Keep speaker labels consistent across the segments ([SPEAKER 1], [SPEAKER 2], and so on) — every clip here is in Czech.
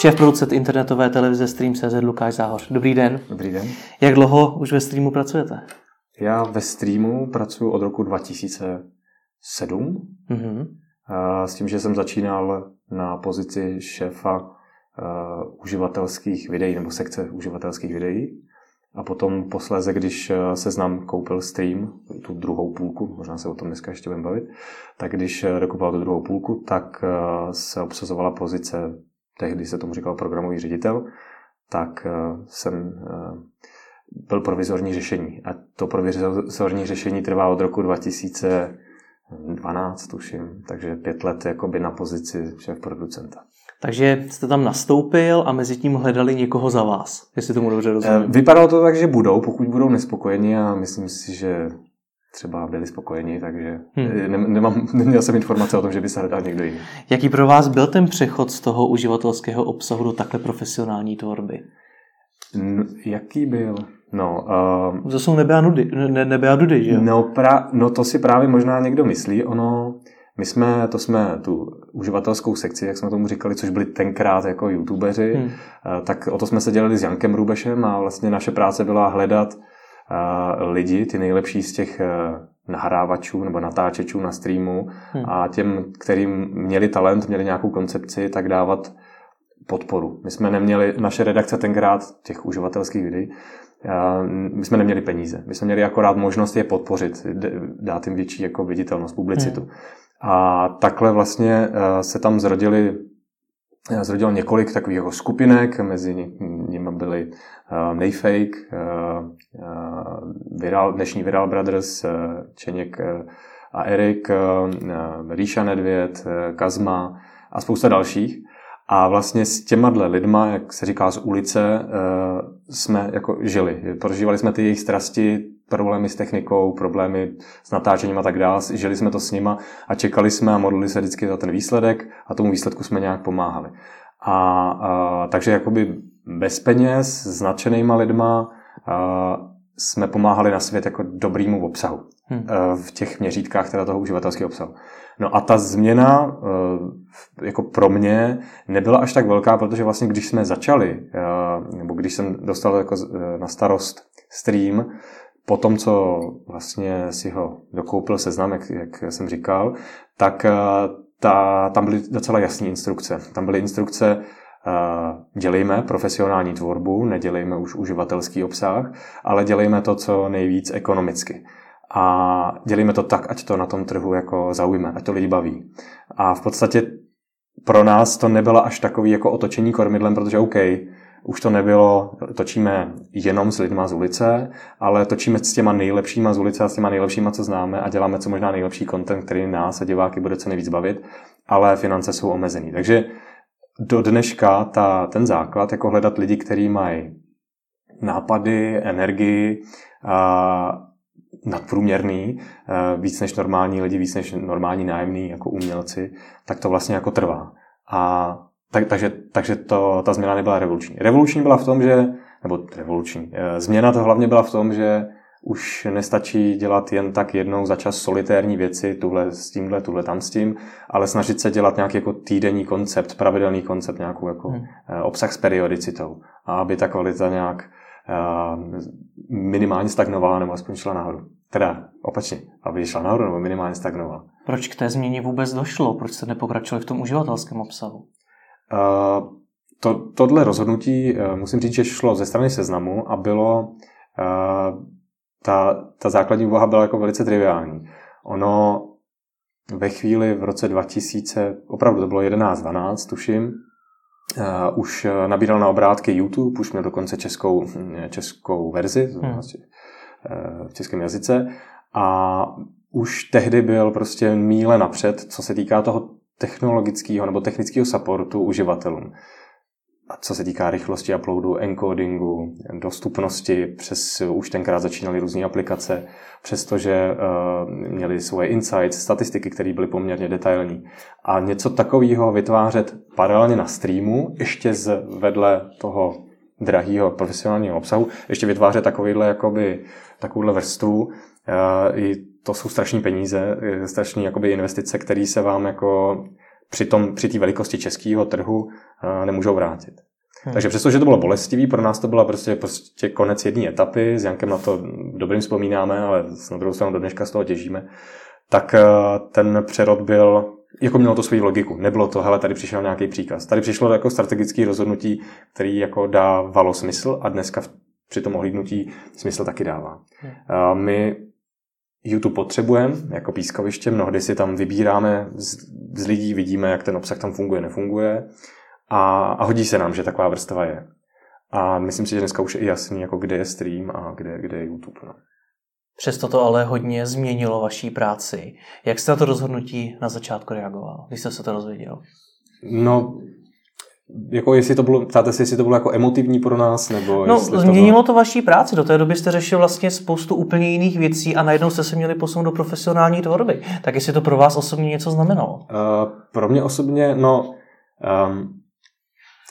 [SPEAKER 1] Šéf producent internetové televize Stream.cz Lukáš Záhoř. Dobrý den.
[SPEAKER 2] Dobrý den.
[SPEAKER 1] Jak dlouho už ve streamu pracujete?
[SPEAKER 2] Já ve streamu pracuji od roku 2007. Mm-hmm. S tím, že jsem začínal na pozici šéfa uh, uživatelských videí nebo sekce uživatelských videí. A potom posléze, když eh, se znám koupil stream, tu druhou půlku, možná se o tom dneska ještě budeme bavit, tak když eh, dokupoval tu druhou půlku, tak se obsazovala pozice, tehdy se tomu říkal programový ředitel, tak jsem byl provizorní řešení. A to provizorní řešení trvá od roku 2012, tuším, takže pět let jakoby na pozici šéf producenta.
[SPEAKER 1] Takže jste tam nastoupil a mezi tím hledali někoho za vás, jestli tomu dobře rozumím.
[SPEAKER 2] Eh, vypadalo to tak, že budou, pokud budou nespokojeni a myslím si, že třeba byli spokojeni, takže hmm. ne, nemám, neměl jsem informace o tom, že by se hledal někdo jiný.
[SPEAKER 1] Jaký pro vás byl ten přechod z toho uživatelského obsahu do takhle profesionální tvorby?
[SPEAKER 2] N- jaký byl? No,
[SPEAKER 1] uh, to jsou nebe a, nudy, ne, dudy, že jo?
[SPEAKER 2] No, pra, no to si právě možná někdo myslí. Ono, my jsme, to jsme tu uživatelskou sekci, jak jsme tomu říkali, což byli tenkrát jako youtubeři, hmm. uh, tak o to jsme se dělali s Jankem Rubešem a vlastně naše práce byla hledat lidi, ty nejlepší z těch uh, nahrávačů nebo natáčečů na streamu hmm. a těm, kterým měli talent, měli nějakou koncepci, tak dávat podporu. My jsme neměli, naše redakce tenkrát těch uživatelských videí, my jsme neměli peníze. My jsme měli akorát možnost je podpořit, dát jim větší jako viditelnost, publicitu. Hmm. A takhle vlastně eh, se tam zrodili eh, zrodilo několik takových jako skupinek, mezi nimi byly uh, Mayfake, uh, uh, Viral, dnešní Viral Brothers, Čeněk a Erik, Ríša Nedvěd, Kazma a spousta dalších. A vlastně s těma lidma, jak se říká z ulice, eh, jsme jako žili. Prožívali jsme ty jejich strasti, problémy s technikou, problémy s natáčením a tak dále. Žili jsme to s nima a čekali jsme a modlili se vždycky za ten výsledek a tomu výsledku jsme nějak pomáhali. A, a takže jakoby bez peněz, s nadšenýma lidma a, jsme pomáhali na svět jako dobrýmu obsahu. Hmm. v těch měřítkách teda toho uživatelského obsahu. No a ta změna eh, jako pro mě nebyla až tak velká, protože vlastně když jsme začali, eh, nebo když jsem dostal jako na starost stream, po tom, co vlastně si ho dokoupil seznam, jak, jak jsem říkal, tak ta, tam byly docela jasné instrukce. Tam byly instrukce, dělejme profesionální tvorbu, nedělejme už uživatelský obsah, ale dělejme to co nejvíc ekonomicky a dělíme to tak, ať to na tom trhu jako zaujme, ať to lidi baví. A v podstatě pro nás to nebylo až takový jako otočení kormidlem, protože OK, už to nebylo, točíme jenom s lidma z ulice, ale točíme s těma nejlepšíma z ulice a s těma nejlepšíma, co známe a děláme co možná nejlepší content, který nás a diváky bude co nejvíc bavit, ale finance jsou omezený. Takže do dneška ta, ten základ, jako hledat lidi, kteří mají nápady, energii, a nadprůměrný, víc než normální lidi, víc než normální nájemní jako umělci, tak to vlastně jako trvá. A tak, takže, takže to, ta změna nebyla revoluční. Revoluční byla v tom, že, nebo revoluční, eh, změna to hlavně byla v tom, že už nestačí dělat jen tak jednou za čas solitérní věci, tuhle s tímhle, tuhle tam s tím, ale snažit se dělat nějaký jako týdenní koncept, pravidelný koncept, nějakou jako hmm. Eh, obsah s periodicitou. A aby ta kvalita nějak minimálně stagnovala nebo aspoň šla nahoru. Teda opačně, aby šla nahoru nebo minimálně stagnovala.
[SPEAKER 1] Proč k té změně vůbec došlo? Proč jste nepokračovali v tom uživatelském obsahu?
[SPEAKER 2] Uh, to, tohle rozhodnutí, uh, musím říct, že šlo ze strany seznamu a bylo, uh, ta, ta základní úvaha byla jako velice triviální. Ono ve chvíli v roce 2000, opravdu to bylo 11-12, tuším, Uh, už nabíral na obrátky YouTube, už měl dokonce českou, českou verzi hmm. uh, v českém jazyce a už tehdy byl prostě míle napřed, co se týká toho technologického nebo technického supportu uživatelům. A co se týká rychlosti uploadu, encodingu, dostupnosti, přes už tenkrát začínaly různé aplikace, přestože uh, měli svoje insights, statistiky, které byly poměrně detailní. A něco takového vytvářet paralelně na streamu, ještě z vedle toho drahého profesionálního obsahu, ještě vytvářet takovýhle, jakoby, takovouhle vrstvu, uh, i to jsou strašné peníze, strašné jakoby investice, které se vám jako při té při velikosti českého trhu nemůžou vrátit. Hmm. Takže přestože to bylo bolestivý, pro nás to byla prostě, prostě konec jedné etapy, s Jankem na to dobrým vzpomínáme, ale na druhou stranu do dneška z toho těžíme, tak ten přerod byl jako mělo to svou logiku. Nebylo to, hele, tady přišel nějaký příkaz. Tady přišlo jako strategické rozhodnutí, který jako dávalo smysl a dneska při tom ohlídnutí smysl taky dává. Hmm. My YouTube potřebujeme jako pískoviště, mnohdy si tam vybíráme z, z lidí, vidíme, jak ten obsah tam funguje, nefunguje a, a hodí se nám, že taková vrstva je. A myslím si, že dneska už je jasný, jako kde je stream a kde, kde je YouTube. No.
[SPEAKER 1] Přesto to ale hodně změnilo vaší práci. Jak jste na to rozhodnutí na začátku reagoval, když jste se to dozvěděl?
[SPEAKER 2] No, jako jestli to bylo, ptáte se, jestli to bylo jako emotivní pro nás, nebo
[SPEAKER 1] No, změnilo to, bylo... to vaší práci. Do té doby jste řešil vlastně spoustu úplně jiných věcí a najednou jste se měli posunout do profesionální tvorby. Tak jestli to pro vás osobně něco znamenalo? Uh,
[SPEAKER 2] pro mě osobně, no, um,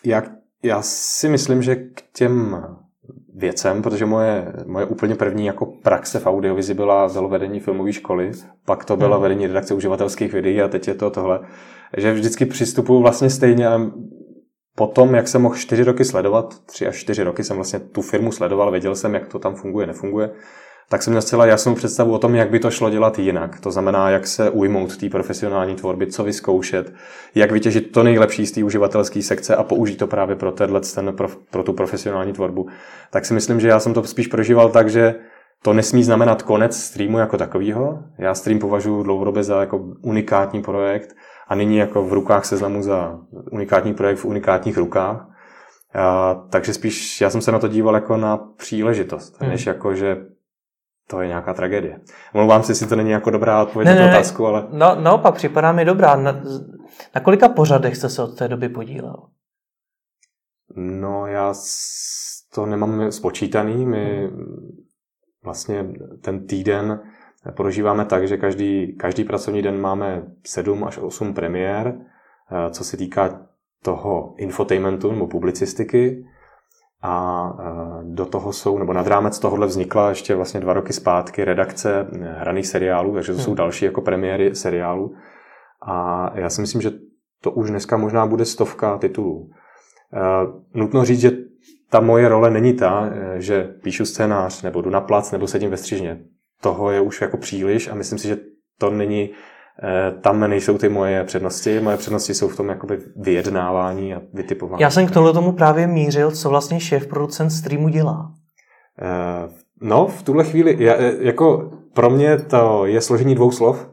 [SPEAKER 2] jak, já si myslím, že k těm věcem, protože moje, moje úplně první jako praxe v audiovizi byla bylo vedení filmové školy, pak to byla hmm. vedení redakce uživatelských videí a teď je to tohle, že vždycky přistupuju vlastně stejně a potom, jak jsem mohl čtyři roky sledovat, tři až čtyři roky jsem vlastně tu firmu sledoval, věděl jsem, jak to tam funguje, nefunguje, tak jsem měl zcela jasnou představu o tom, jak by to šlo dělat jinak. To znamená, jak se ujmout té profesionální tvorby, co vyzkoušet, jak vytěžit to nejlepší z té uživatelské sekce a použít to právě pro, tenhle, ten, pro, pro tu profesionální tvorbu. Tak si myslím, že já jsem to spíš prožíval tak, že to nesmí znamenat konec streamu jako takového. Já stream považuji dlouhodobě za jako unikátní projekt a nyní jako v rukách seznamu za unikátní projekt v unikátních rukách. A, takže spíš já jsem se na to díval jako na příležitost, hmm. než jako, že to je nějaká tragédie. Mluvám si, jestli to není jako dobrá odpověď ne, na tu otázku, ale...
[SPEAKER 1] No, naopak, připadá mi dobrá. Na, na kolika pořadech jste se od té doby podílel?
[SPEAKER 2] No, já to nemám spočítaný. My vlastně ten týden prožíváme tak, že každý, každý pracovní den máme 7 až 8 premiér, eh, co se týká toho infotainmentu nebo publicistiky a e, do toho jsou, nebo nad rámec tohohle vznikla ještě vlastně dva roky zpátky redakce e, hraných seriálů, takže to jsou hmm. další jako premiéry seriálů. A já si myslím, že to už dneska možná bude stovka titulů. Nutno říct, že ta moje role není ta, že píšu scénář, nebo jdu na plac, nebo sedím ve střižně. Toho je už jako příliš a myslím si, že to není Eh, tam nejsou ty moje přednosti. Moje přednosti jsou v tom jakoby vyjednávání a vytipování.
[SPEAKER 1] Já jsem k tohle tomu právě mířil, co vlastně šéf producent streamu dělá.
[SPEAKER 2] Eh, no, v tuhle chvíli, eh, jako pro mě to je složení dvou slov.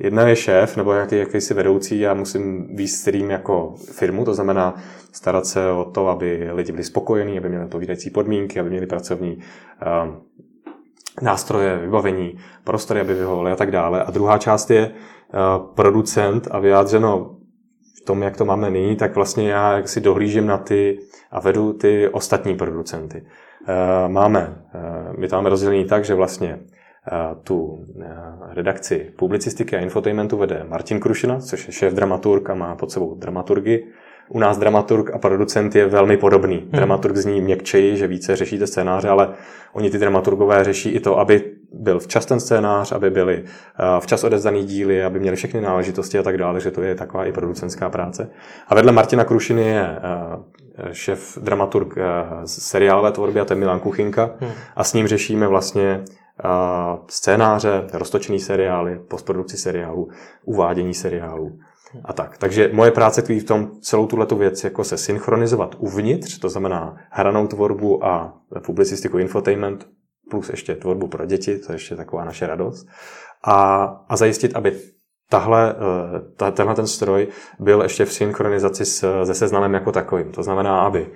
[SPEAKER 2] Jedna je šéf, nebo jaký, jakýsi vedoucí, já musím víc stream jako firmu, to znamená starat se o to, aby lidi byli spokojení, aby měli odpovídající podmínky, aby měli pracovní nástroje, vybavení, prostory, aby vyhovovaly a tak dále. A druhá část je Eh, producent a vyjádřeno v tom, jak to máme nyní, tak vlastně já jak si dohlížím na ty a vedu ty ostatní producenty. Eh, máme, eh, my to máme rozdělení tak, že vlastně tu redakci publicistiky a infotainmentu vede Martin Krušina, což je šéf dramaturg a má pod sebou dramaturgy. U nás dramaturg a producent je velmi podobný. Hmm. Dramaturg zní měkčeji, že více řešíte scénáře, ale oni ty dramaturgové řeší i to, aby byl včas ten scénář, aby byly eh, včas odezdaný díly, aby měli všechny náležitosti a tak dále, že to je taková i producentská práce. A vedle Martina Krušiny je eh, šéf dramaturg eh, seriálové tvorby a to je Milan Kuchinka hmm. a s ním řešíme vlastně scénáře, roztočený seriály, postprodukci seriálu, uvádění seriálu a tak. Takže moje práce tkví v tom celou tuhle věc jako se synchronizovat uvnitř, to znamená hranou tvorbu a publicistiku infotainment, plus ještě tvorbu pro děti, to je ještě taková naše radost. A, a zajistit, aby tahle, eh, tenhle ten stroj byl ještě v synchronizaci s, se seznamem jako takovým. To znamená, aby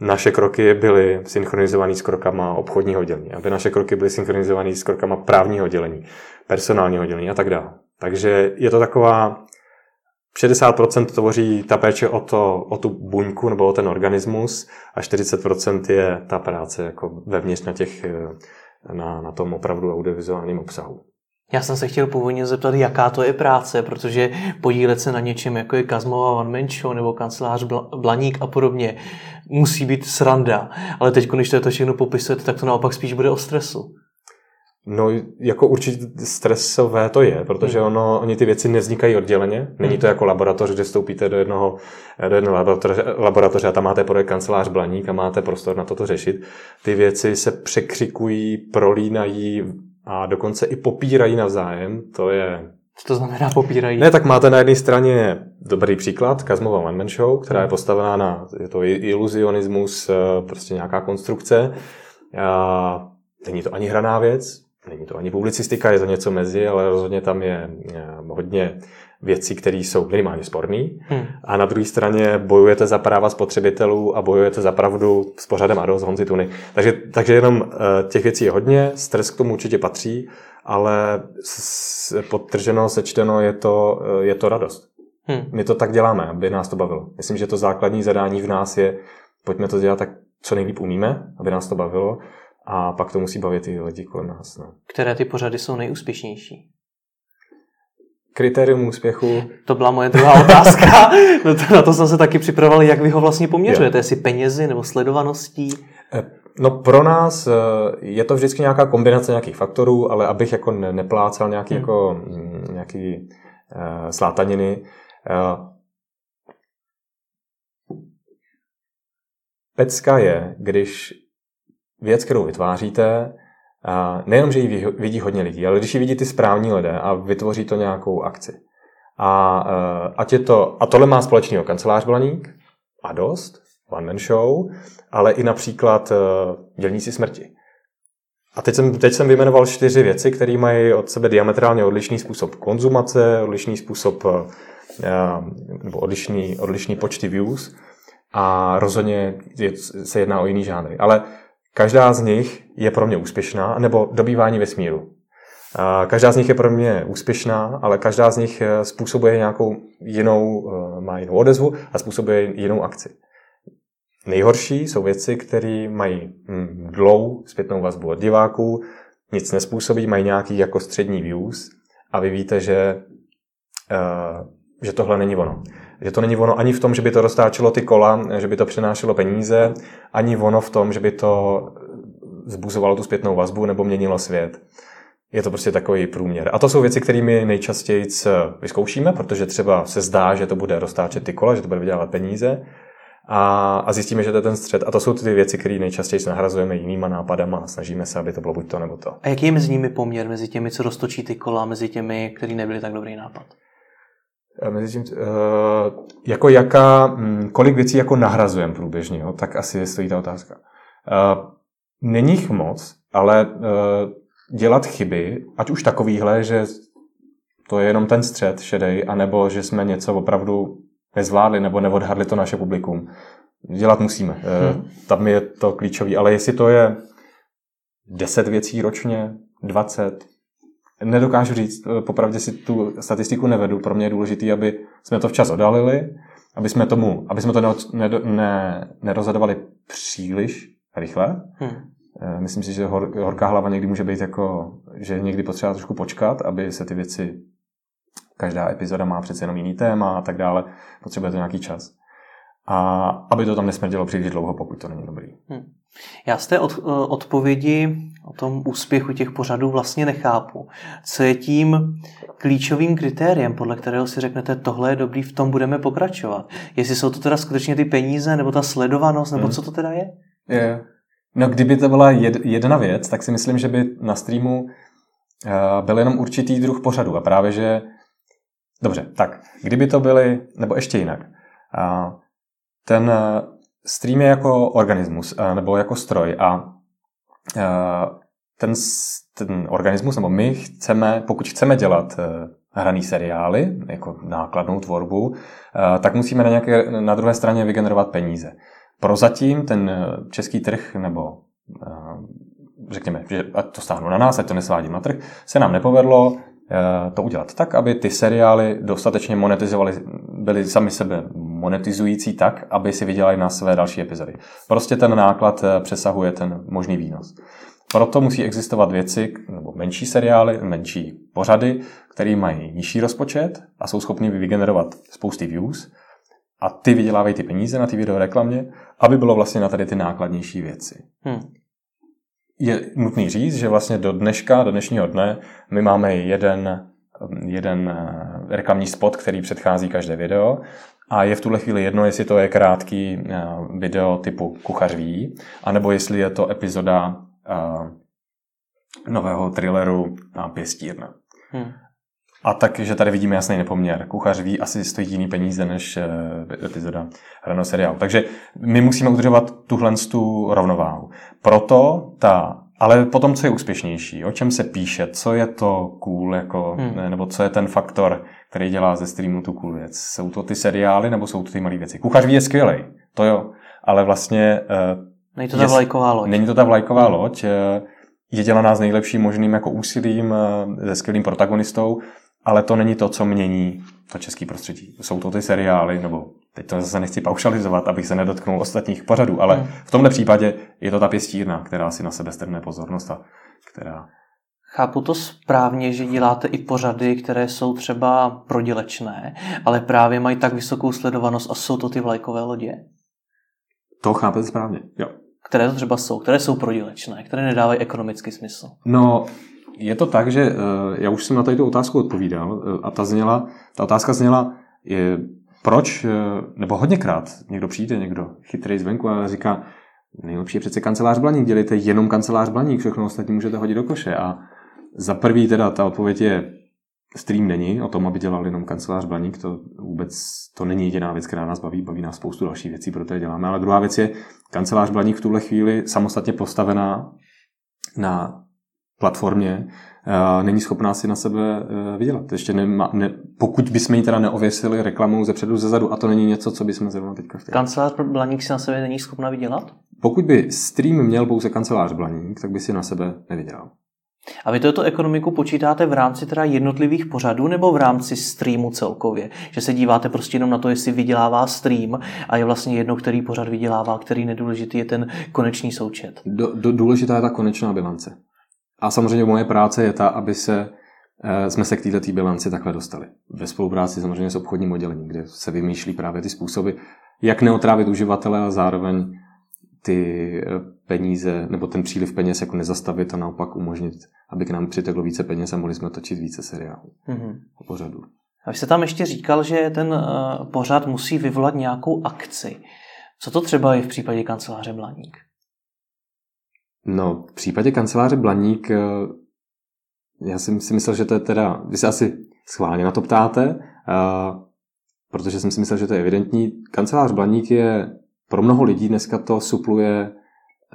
[SPEAKER 2] naše kroky byly synchronizované s krokama obchodního oddělení, aby naše kroky byly synchronizované s krokama právního oddělení, personálního oddělení a tak dále. Takže je to taková 60% tvoří ta péče o, to, o tu buňku nebo o ten organismus a 40% je ta práce jako vevnitř na, těch, eh, na, na tom opravdu audiovizuálním obsahu.
[SPEAKER 1] Já jsem se chtěl původně zeptat, jaká to je práce, protože podílet se na něčem, jako je Kazmova One Man nebo kancelář Blaník a podobně, musí být sranda. Ale teď, když to, je to všechno popisujete, tak to naopak spíš bude o stresu.
[SPEAKER 2] No, jako určitě stresové to je, protože hmm. ono, oni ty věci nevznikají odděleně. Není to hmm. jako laboratoř, kde vstoupíte do jednoho, do jednoho laboratoře, laboratoře a tam máte projekt kancelář Blaník a máte prostor na toto řešit. Ty věci se překřikují, prolínají a dokonce i popírají navzájem. To je
[SPEAKER 1] co to znamená popírají?
[SPEAKER 2] Ne, tak máte na jedné straně dobrý příklad, Kazmova One Man Show, která je postavená na, je to iluzionismus, eh, prostě nějaká konstrukce. A není to ani hraná věc, není to ani publicistika, je to něco mezi, ale rozhodně tam je eh, hodně věcí, které jsou minimálně sporné. Hmm. A na druhé straně bojujete za práva spotřebitelů a bojujete za pravdu s pořadem Ados Honzi Tuny. Takže, takže jenom eh, těch věcí je hodně, stres k tomu určitě patří, ale podtrženo, sečteno je to, eh, je to radost. Hmm. My to tak děláme, aby nás to bavilo. Myslím, že to základní zadání v nás je, pojďme to dělat tak, co nejlíp umíme, aby nás to bavilo a pak to musí bavit i lidi kolem nás. No.
[SPEAKER 1] Které ty pořady jsou nejúspěšnější?
[SPEAKER 2] Kritérium úspěchu?
[SPEAKER 1] To byla moje druhá otázka. no to, na to jsem se taky připravoval, jak vy ho vlastně poměřujete, jestli penězi nebo sledovaností?
[SPEAKER 2] Eh, no pro nás eh, je to vždycky nějaká kombinace nějakých faktorů, ale abych jako neplácal nějaký, hmm. jako, mm, nějaký uh, slátaniny. Uh, pecka je, když věc, kterou vytváříte, a nejenom, že ji vidí hodně lidí, ale když ji vidí ty správní lidé a vytvoří to nějakou akci. A, e, ať je to, a tohle má společného kancelář Blaník a dost, One Man Show, ale i například e, Dělníci smrti. A teď jsem, teď jsem vyjmenoval čtyři věci, které mají od sebe diametrálně odlišný způsob konzumace, odlišný způsob e, nebo odlišný, odlišný počty views a rozhodně je, se jedná o jiný žánry. Ale Každá z nich je pro mě úspěšná, nebo dobývání vesmíru. Každá z nich je pro mě úspěšná, ale každá z nich eh, způsobuje nějakou jinou, eh, má jinou odezvu a způsobuje jinou akci. Nejhorší jsou věci, které mají hm, dlou zpětnou vazbu od diváků, nic nespůsobí, mají nějaký jako střední views a vy víte, že, eh, že tohle není ono že to není ono ani v tom, že by to roztáčelo ty kola, že by to přinášelo peníze, ani ono v tom, že by to zbuzovalo tu zpětnou vazbu nebo měnilo svět. Je to prostě takový průměr. A to jsou věci, kterými nejčastěji vyzkoušíme, protože třeba se zdá, že to bude roztáčet ty kola, že to bude vydělávat peníze a, a zjistíme, že to je ten střed. A to jsou ty věci, které nejčastěji nahrazujeme jinýma nápadama a snažíme se, aby to bylo buď to nebo to.
[SPEAKER 1] A jaký je mezi nimi poměr, mezi těmi, co roztočí ty kola, mezi těmi, který nebyli tak dobrý nápad?
[SPEAKER 2] Eh, mezi tím, uh, jako jaká, hm, kolik věcí jako nahrazujeme průběžně, jo? tak asi stojí ta otázka. Uh, není jich moc, ale dělat chyby, ať už takovýhle, že to je jenom ten střed šedej, anebo že jsme něco opravdu nezvládli nebo neodhadli to naše publikum. Dělat musíme. Hmm. Tam je to klíčový. Ale jestli to je 10 věcí ročně, 20, Nedokážu říct, eh, popravdě si tu statistiku nevedu. Pro mě je důležité, aby jsme to včas odhalili, aby jsme, tomu, aby jsme to ne, ne, ne, nerozhodovali příliš rychle. Hmm. Myslím si, že hor, horká hlava někdy může být jako, že někdy potřeba trošku počkat, aby se ty věci, každá epizoda má přece jenom jiný téma a tak dále, potřebuje to nějaký čas. A aby to tam nesmrdělo příliš dlouho, pokud to není dobrý. Hmm.
[SPEAKER 1] Já z té od, eh, odpovědi o tom úspěchu těch pořadů vlastně nechápu. Co je tím klíčovým kritériem, podle kterého si řeknete, tohle je dobrý, v tom budeme pokračovat? Jestli jsou to teda skutečně ty peníze, nebo ta sledovanost, nebo hmm. co to teda je?
[SPEAKER 2] Je. No, kdyby to byla jedna věc, tak si myslím, že by na streamu eh, byl jenom určitý druh pořadu. A právě, že... Dobře, tak, kdyby to byly, nebo ještě jinak. Ten stream je jako organismus eh, nebo jako stroj a eh, ten, ten organismus, nebo my chceme, pokud chceme dělat eh, hraný seriály, jako nákladnou tvorbu, tak musíme na, nějaké, na druhé straně vygenerovat peníze. Prozatím ten český trh, nebo řekněme, že ať to stáhnu na nás, ať to nesvádím na trh, se nám nepovedlo to udělat tak, aby ty seriály dostatečně monetizovaly, byly sami sebe monetizující tak, aby si vydělali na své další epizody. Prostě ten náklad eh, přesahuje ten možný výnos. Proto musí existovat věci, nebo menší seriály, menší pořady, které mají nižší rozpočet a jsou schopni vygenerovat spousty views a ty vydělávají ty peníze na ty video reklamě, aby bylo vlastně na tady ty nákladnější věci. Hmm. Je nutný říct, že vlastně do dneška, do dnešního dne, my máme jeden, jeden eh, reklamní spot, který předchází každé video a je v tuhle chvíli jedno, jestli to je krátký eh, video typu Kuchař ví, anebo jestli je to epizoda uh, nového thrilleru Pěstírna. Hmm. A takže tady vidíme jasný nepoměr. Kuchař ví, asi stojí jiný peníze než uh, epizoda hraného seriálu. Takže my musíme udržovat tuhle tu rovnováhu. Proto ta ale potom, co je úspěšnější, o čem se píše, co je to cool, jako, hmm. nebo co je ten faktor, který dělá ze streamu tu cool věc. Jsou to ty seriály, nebo jsou to ty malé věci? Kuchař je skvělý, to jo, ale vlastně... Uh,
[SPEAKER 1] není to ta vlajková loď.
[SPEAKER 2] Není to ta vlajková loď, uh, je dělaná s nejlepším možným jako úsilím, se skvělým protagonistou, ale to není to, co mění to český prostředí. Jsou to ty seriály, nebo teď to zase nechci paušalizovat, abych se nedotknul ostatních pořadů, ale hmm. v tomhle případě je to ta pěstírna, která si na sebe strne pozornost a která
[SPEAKER 1] Chápu to správně, že děláte i pořady, které jsou třeba prodělečné, ale právě mají tak vysokou sledovanost a jsou to ty vlajkové lodě?
[SPEAKER 2] To chápete správně, jo.
[SPEAKER 1] Které to třeba jsou, které jsou prodělečné, které nedávají ekonomický smysl?
[SPEAKER 2] No, je to tak, že uh, já už jsem na tady tu otázku odpovídal uh, a ta zněla, ta otázka zněla, je, proč, uh, nebo hodněkrát někdo přijde, někdo chytrý zvenku a říká, nejlepší je přece kancelář Blaník, dělejte jenom kancelář Blaník, všechno ostatní můžete hodit do koše. A za prvý teda ta odpověď je, stream není o tom, aby dělal jenom kancelář Blaník, to vůbec to není jediná věc, která nás baví, baví nás spoustu dalších věcí, proto je děláme, ale druhá věc je, kancelář Blaník v tuhle chvíli samostatně postavená na platformě, není schopná si na sebe e, vydělat. Ještě nema, ne, pokud bychom ji teda neověsili reklamou ze předu, ze zadu, a to není něco, co bychom zrovna teďka chtěli.
[SPEAKER 1] Kancelář Blaník si na sebe není schopná vydělat?
[SPEAKER 2] Pokud by stream měl pouze kancelář Blaník, tak by si na sebe nevydělal.
[SPEAKER 1] A vy tuto ekonomiku počítáte v rámci teda jednotlivých pořadů nebo v rámci streamu celkově? Že se díváte prostě jenom na to, jestli vydělává stream a je vlastně jedno, který pořad vydělává, který nedůležitý je ten konečný součet.
[SPEAKER 2] Do, do, důležitá je ta konečná bilance. A samozřejmě moje práce je ta, aby se eh, jsme se k této bilanci takhle dostali. Ve spolupráci samozřejmě s obchodním oddělením, kde se vymýšlí právě ty způsoby, jak neotrávit uživatele a zároveň ty eh, peníze nebo ten příliv peněz jako nezastavit a naopak umožnit, aby k nám přiteklo více peněz a mohli jsme točit více seriálů mm-hmm. a pořadů.
[SPEAKER 1] A vy jste tam ještě říkal, že ten eh, pořad musí vyvolat nějakou akci. Co to třeba je v případě kanceláře Blaník?
[SPEAKER 2] No, v případě kanceláře Blaník eh, já jsem si myslel, že to je teda, vy se asi schválně na to ptáte, protože jsem si myslel, že to je evidentní. Kancelář Blaník je pro mnoho lidí dneska to supluje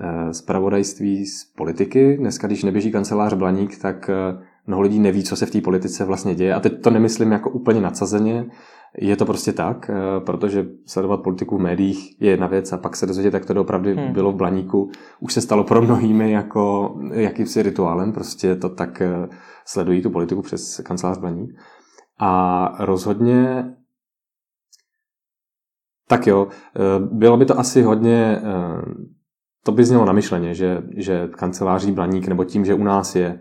[SPEAKER 2] eh, zpravodajství z politiky. Dneska, když neběží kancelář Blaník, tak eh, mnoho lidí neví, co se v té politice vlastně děje. A teď to nemyslím jako úplně nadsazeně, je to prostě tak, eh, protože sledovat politiku v médiích je jedna věc a pak se dozvědět, jak to opravdu hmm. bylo v Blaníku, už se stalo pro mnohými jako jakýmsi rituálem, prostě to tak sledují tu politiku přes kancelář Blaník. A rozhodně tak jo, eh, bylo by to asi hodně, eh, to by znělo namyšleně, že, že kanceláří Blaník, nebo tím, že u nás je, eh,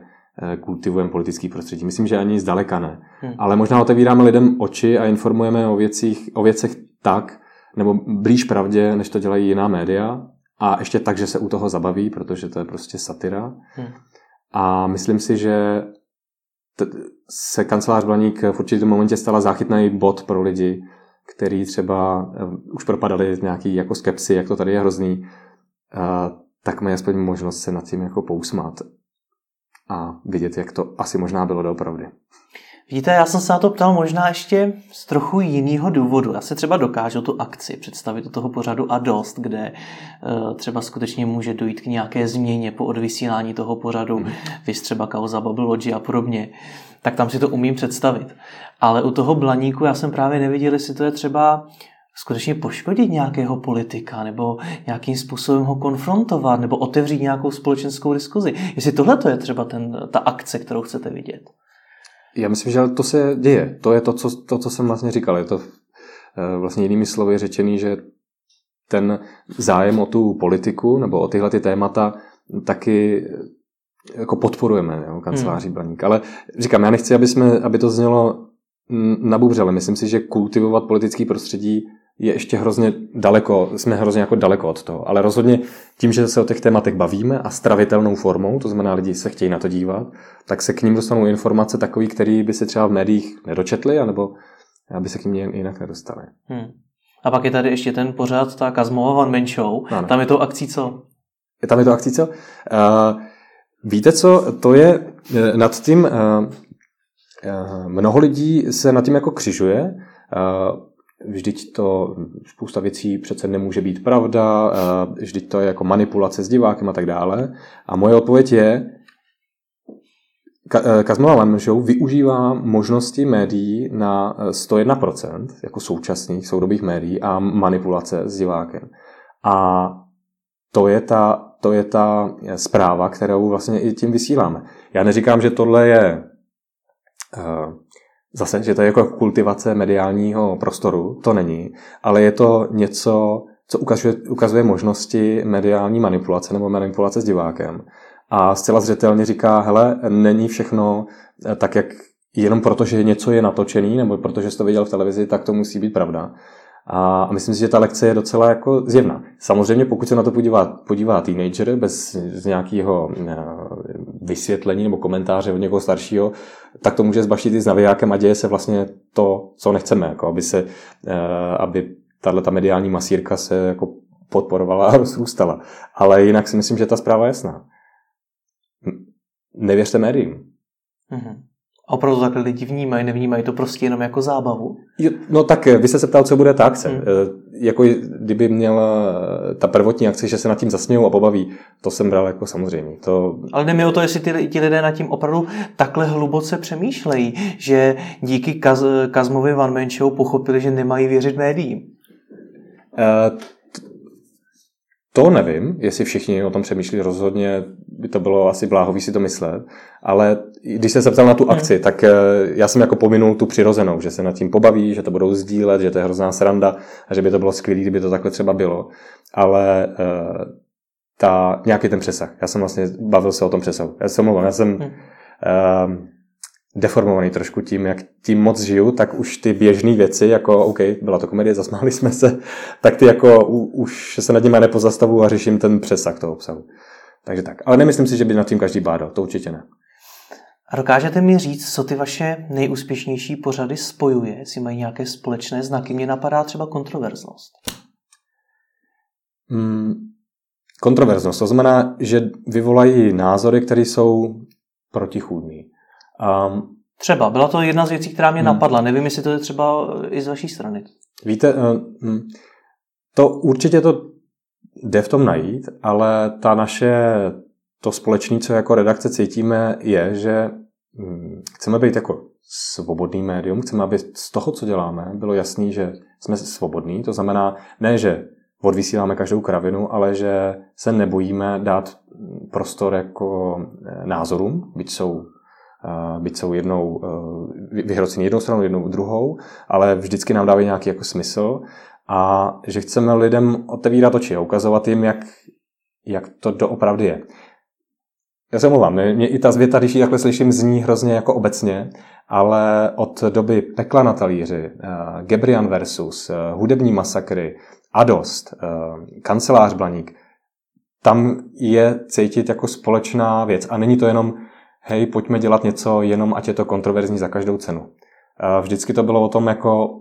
[SPEAKER 2] kultivujeme politický prostředí. Myslím, že ani zdaleka ne. Hmm. Ale možná otevíráme lidem oči a informujeme o, věcích, o věcech tak, nebo blíž pravdě, než to dělají jiná média. A ještě tak, že se u toho zabaví, protože to je prostě satira. Hmm. A myslím si, že t- se kancelář Blaník v určitém momentě stala záchytný bod pro lidi, který třeba eh, už propadali nějaký jako skepsy, jak to tady je hrozný, tak mají aspoň možnost se nad tím jako pousmát a vidět, jak to asi možná bylo doopravdy.
[SPEAKER 1] Víte, já jsem se na to ptal možná ještě z trochu jiného důvodu. Já se třeba dokážu tu akci představit do toho pořadu a dost, kde uh, třeba skutečně může dojít k nějaké změně po odvysílání toho pořadu, hmm. vys třeba kauza Bubble Logi a podobně tak tam si to umím představit. Ale u toho blaníku já jsem právě neviděl, jestli to je třeba skutečně poškodit nějakého politika, nebo nějakým způsobem ho konfrontovat, nebo otevřít nějakou společenskou diskuzi. Jestli tohle to je třeba ten, ta akce, kterou chcete vidět.
[SPEAKER 2] Já myslím, že to se děje. To je to, co, to, co jsem vlastně říkal. Je to eh, vlastně jinými slovy řečený, že ten zájem o tu politiku nebo o tyhle ty témata taky jako podporujeme jo, kanceláří hmm. Blaník. Ale říkám, já nechci, aby, jsme, aby to znělo nabubřele. Myslím si, že kultivovat politický prostředí je ještě hrozně daleko, jsme hrozně jako daleko od toho, ale rozhodně tím, že se o těch tématech bavíme a stravitelnou formou, to znamená lidi se chtějí na to dívat, tak se k ním dostanou informace takový, který by se třeba v médiích nedočetli, anebo aby se k ním jinak nedostali. Hmm.
[SPEAKER 1] A pak je tady ještě ten pořád, ta Kazmova One Man Show. Ano. Tam je to akcí co?
[SPEAKER 2] Je tam je to akcí co? Uh, víte co, to je eh, nad tím, uh, uh, mnoho lidí se nad tím jako křižuje. Uh, vždyť to spousta věcí přece nemůže být pravda, vždyť to je jako manipulace s divákem a tak dále. A moje odpověď je, Kazmova Lemon Show využívá možnosti médií na 101%, jako současných soudobých médií a manipulace s divákem. A to je ta, to je ta zpráva, kterou vlastně i tím vysíláme. Já neříkám, že tohle je uh, zase, že to je jako kultivace mediálního prostoru, to není, ale je to něco, co ukazuje, ukazuje možnosti mediální manipulace nebo manipulace s divákem. A zcela zřetelně říká, hele, není všechno eh, tak, jak jenom proto, že něco je natočený, nebo protože jsi to viděl v televizi, tak to musí být pravda. A myslím si, že ta lekce je docela jako zjevná. Samozřejmě, pokud se na to podívá, podívá teenager bez z nějakého eh, vysvětlení nebo komentáře od někoho staršího, tak to může zbaštit i s navijákem a děje se vlastně to, co nechceme, jako aby se, eh, aby tahle ta mediální masírka se jako podporovala a rozrůstala. Ale jinak si myslím, že ta zpráva je jasná. Nevěřte médiím.
[SPEAKER 1] Mm-hmm. A opravdu takhle lidi vnímají, nevnímají to prostě jenom jako zábavu?
[SPEAKER 2] Jo, no tak, eh, vy jste se ptal, co bude ta akce. Hmm. Jako kdyby měla eh, ta prvotní akce, že se nad tím zasmějou a pobaví, to jsem bral jako samozřejmě. To...
[SPEAKER 1] Ale jde mi o to, jestli ty, ti lidé nad tím opravdu takhle hluboce přemýšlejí, že díky Kaz, Kazmovi Van Show pochopili, že nemají věřit médiím. Uh,
[SPEAKER 2] to nevím, jestli všichni o tom přemýšlí, rozhodně by to bylo asi bláhový si to myslet, ale když jsem se ptal na tu akci, hmm. tak eh, já jsem jako pominul tu přirozenou, že se nad tím pobaví, že to budou sdílet, že to je hrozná sranda a že by to bylo skvělé, kdyby to takhle třeba bylo, ale uh, ta, nějaký ten přesah. Já jsem vlastně bavil se o tom přesahu. Já se omlouvám, já jsem uh, deformovaný trošku tím, jak tím moc žiju, tak už ty běžné věci, jako OK, byla to komedie, zasmáli jsme se, tak ty jako u, už se nad nimi nepozastavu a řeším ten přesah toho obsahu. Takže tak. Ale nemyslím si, že by nad tím každý bádal, to určitě ne.
[SPEAKER 1] A dokážete mi říct, co ty vaše nejúspěšnější pořady spojuje, jestli mají nějaké společné znaky? Mně napadá třeba kontroverznost.
[SPEAKER 2] Hmm, kontroverznost, to znamená, že vyvolají názory, které jsou protichůdné.
[SPEAKER 1] Um, třeba, byla to jedna z věcí, která mě hmm. napadla. Nevím, jestli to je třeba i z vaší strany.
[SPEAKER 2] Víte, uh, to určitě to jde v tom najít, ale ta naše, to společné, co jako redakce cítíme, je, že hm, chceme být jako svobodný médium, chceme, aby z toho, co děláme, bylo jasný, že jsme svobodní. To znamená ne, že odvysíláme každou kravinu, ale že se nebojíme dát prostor jako eh, názorům, byť jsou byť jsou jednou eh, vyhrocení jednou stranou, jednou druhou, ale vždycky nám dávají nějaký jako smysl a že chceme lidem otevírat oči a ukazovat jim, jak, jak to doopravdy je. Já se mluvám, mě i ta zvěta, když ji takhle slyším, zní hrozně jako obecně, ale od doby Pekla na talíři, uh, Gebrian versus, uh, Hudební masakry, Adost, Kancelář Blaník, tam je cítit jako společná věc. A není to jenom, hej, pojďme dělat něco, jenom ať je to kontroverzní za každou cenu. Vždycky to bylo o tom, jako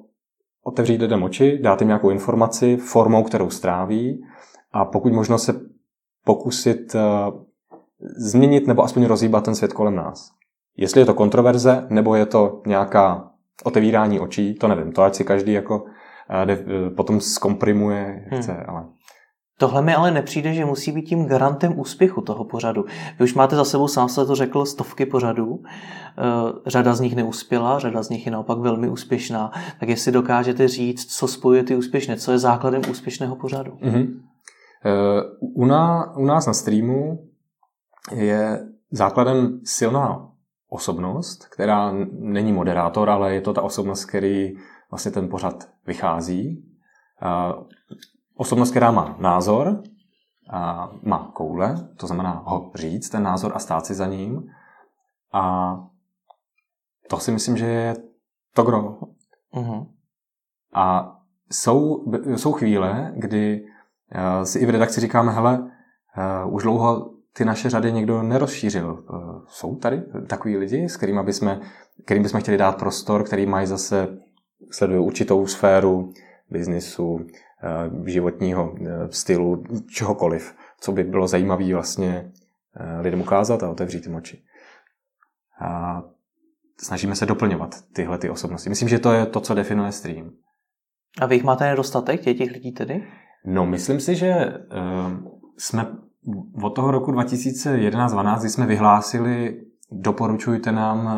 [SPEAKER 2] otevřít lidem oči, dát jim nějakou informaci formou, kterou stráví a pokud možno se pokusit uh, změnit nebo aspoň rozhýbat ten svět kolem nás. Jestli je to kontroverze, nebo je to nějaká otevírání očí, to nevím. To ať si každý jako uh, potom zkomprimuje, chce, hmm. ale...
[SPEAKER 1] Tohle mi ale nepřijde, že musí být tím garantem úspěchu toho pořadu. Vy už máte za sebou, sám se to řekl, stovky pořadů. Eh, řada z nich neuspěla, řada z nich je naopak velmi úspěšná. Tak jestli dokážete říct, co spojuje ty úspěšné, co je základem úspěšného pořadu? Mm-hmm.
[SPEAKER 2] U, nás, u nás na streamu je základem silná osobnost, která není moderátor, ale je to ta osobnost, který vlastně ten pořad vychází. Osobnost, která má názor, a má koule, to znamená ho říct, ten názor a stát si za ním. A to si myslím, že je to gro. Uh-huh. A jsou, jsou chvíle, kdy uh, si i v redakci říkáme, hele, uh, už dlouho ty naše řady někdo nerozšířil. Uh, jsou tady takový lidi, s kterými bychom, kterým bychom chtěli dát prostor, který mají zase, sledují určitou sféru biznisu, životního uh, stylu, čehokoliv, co by bylo zajímavé vlastně uh, lidem ukázat a otevřít ty oči. A snažíme se doplňovat tyhle ty osobnosti. Myslím, že to je to, co definuje stream.
[SPEAKER 1] A vy jich máte nedostatek, tě, těch lidí tedy?
[SPEAKER 2] No, myslím si, že jsme od toho roku 2011-12, kdy jsme vyhlásili doporučujte nám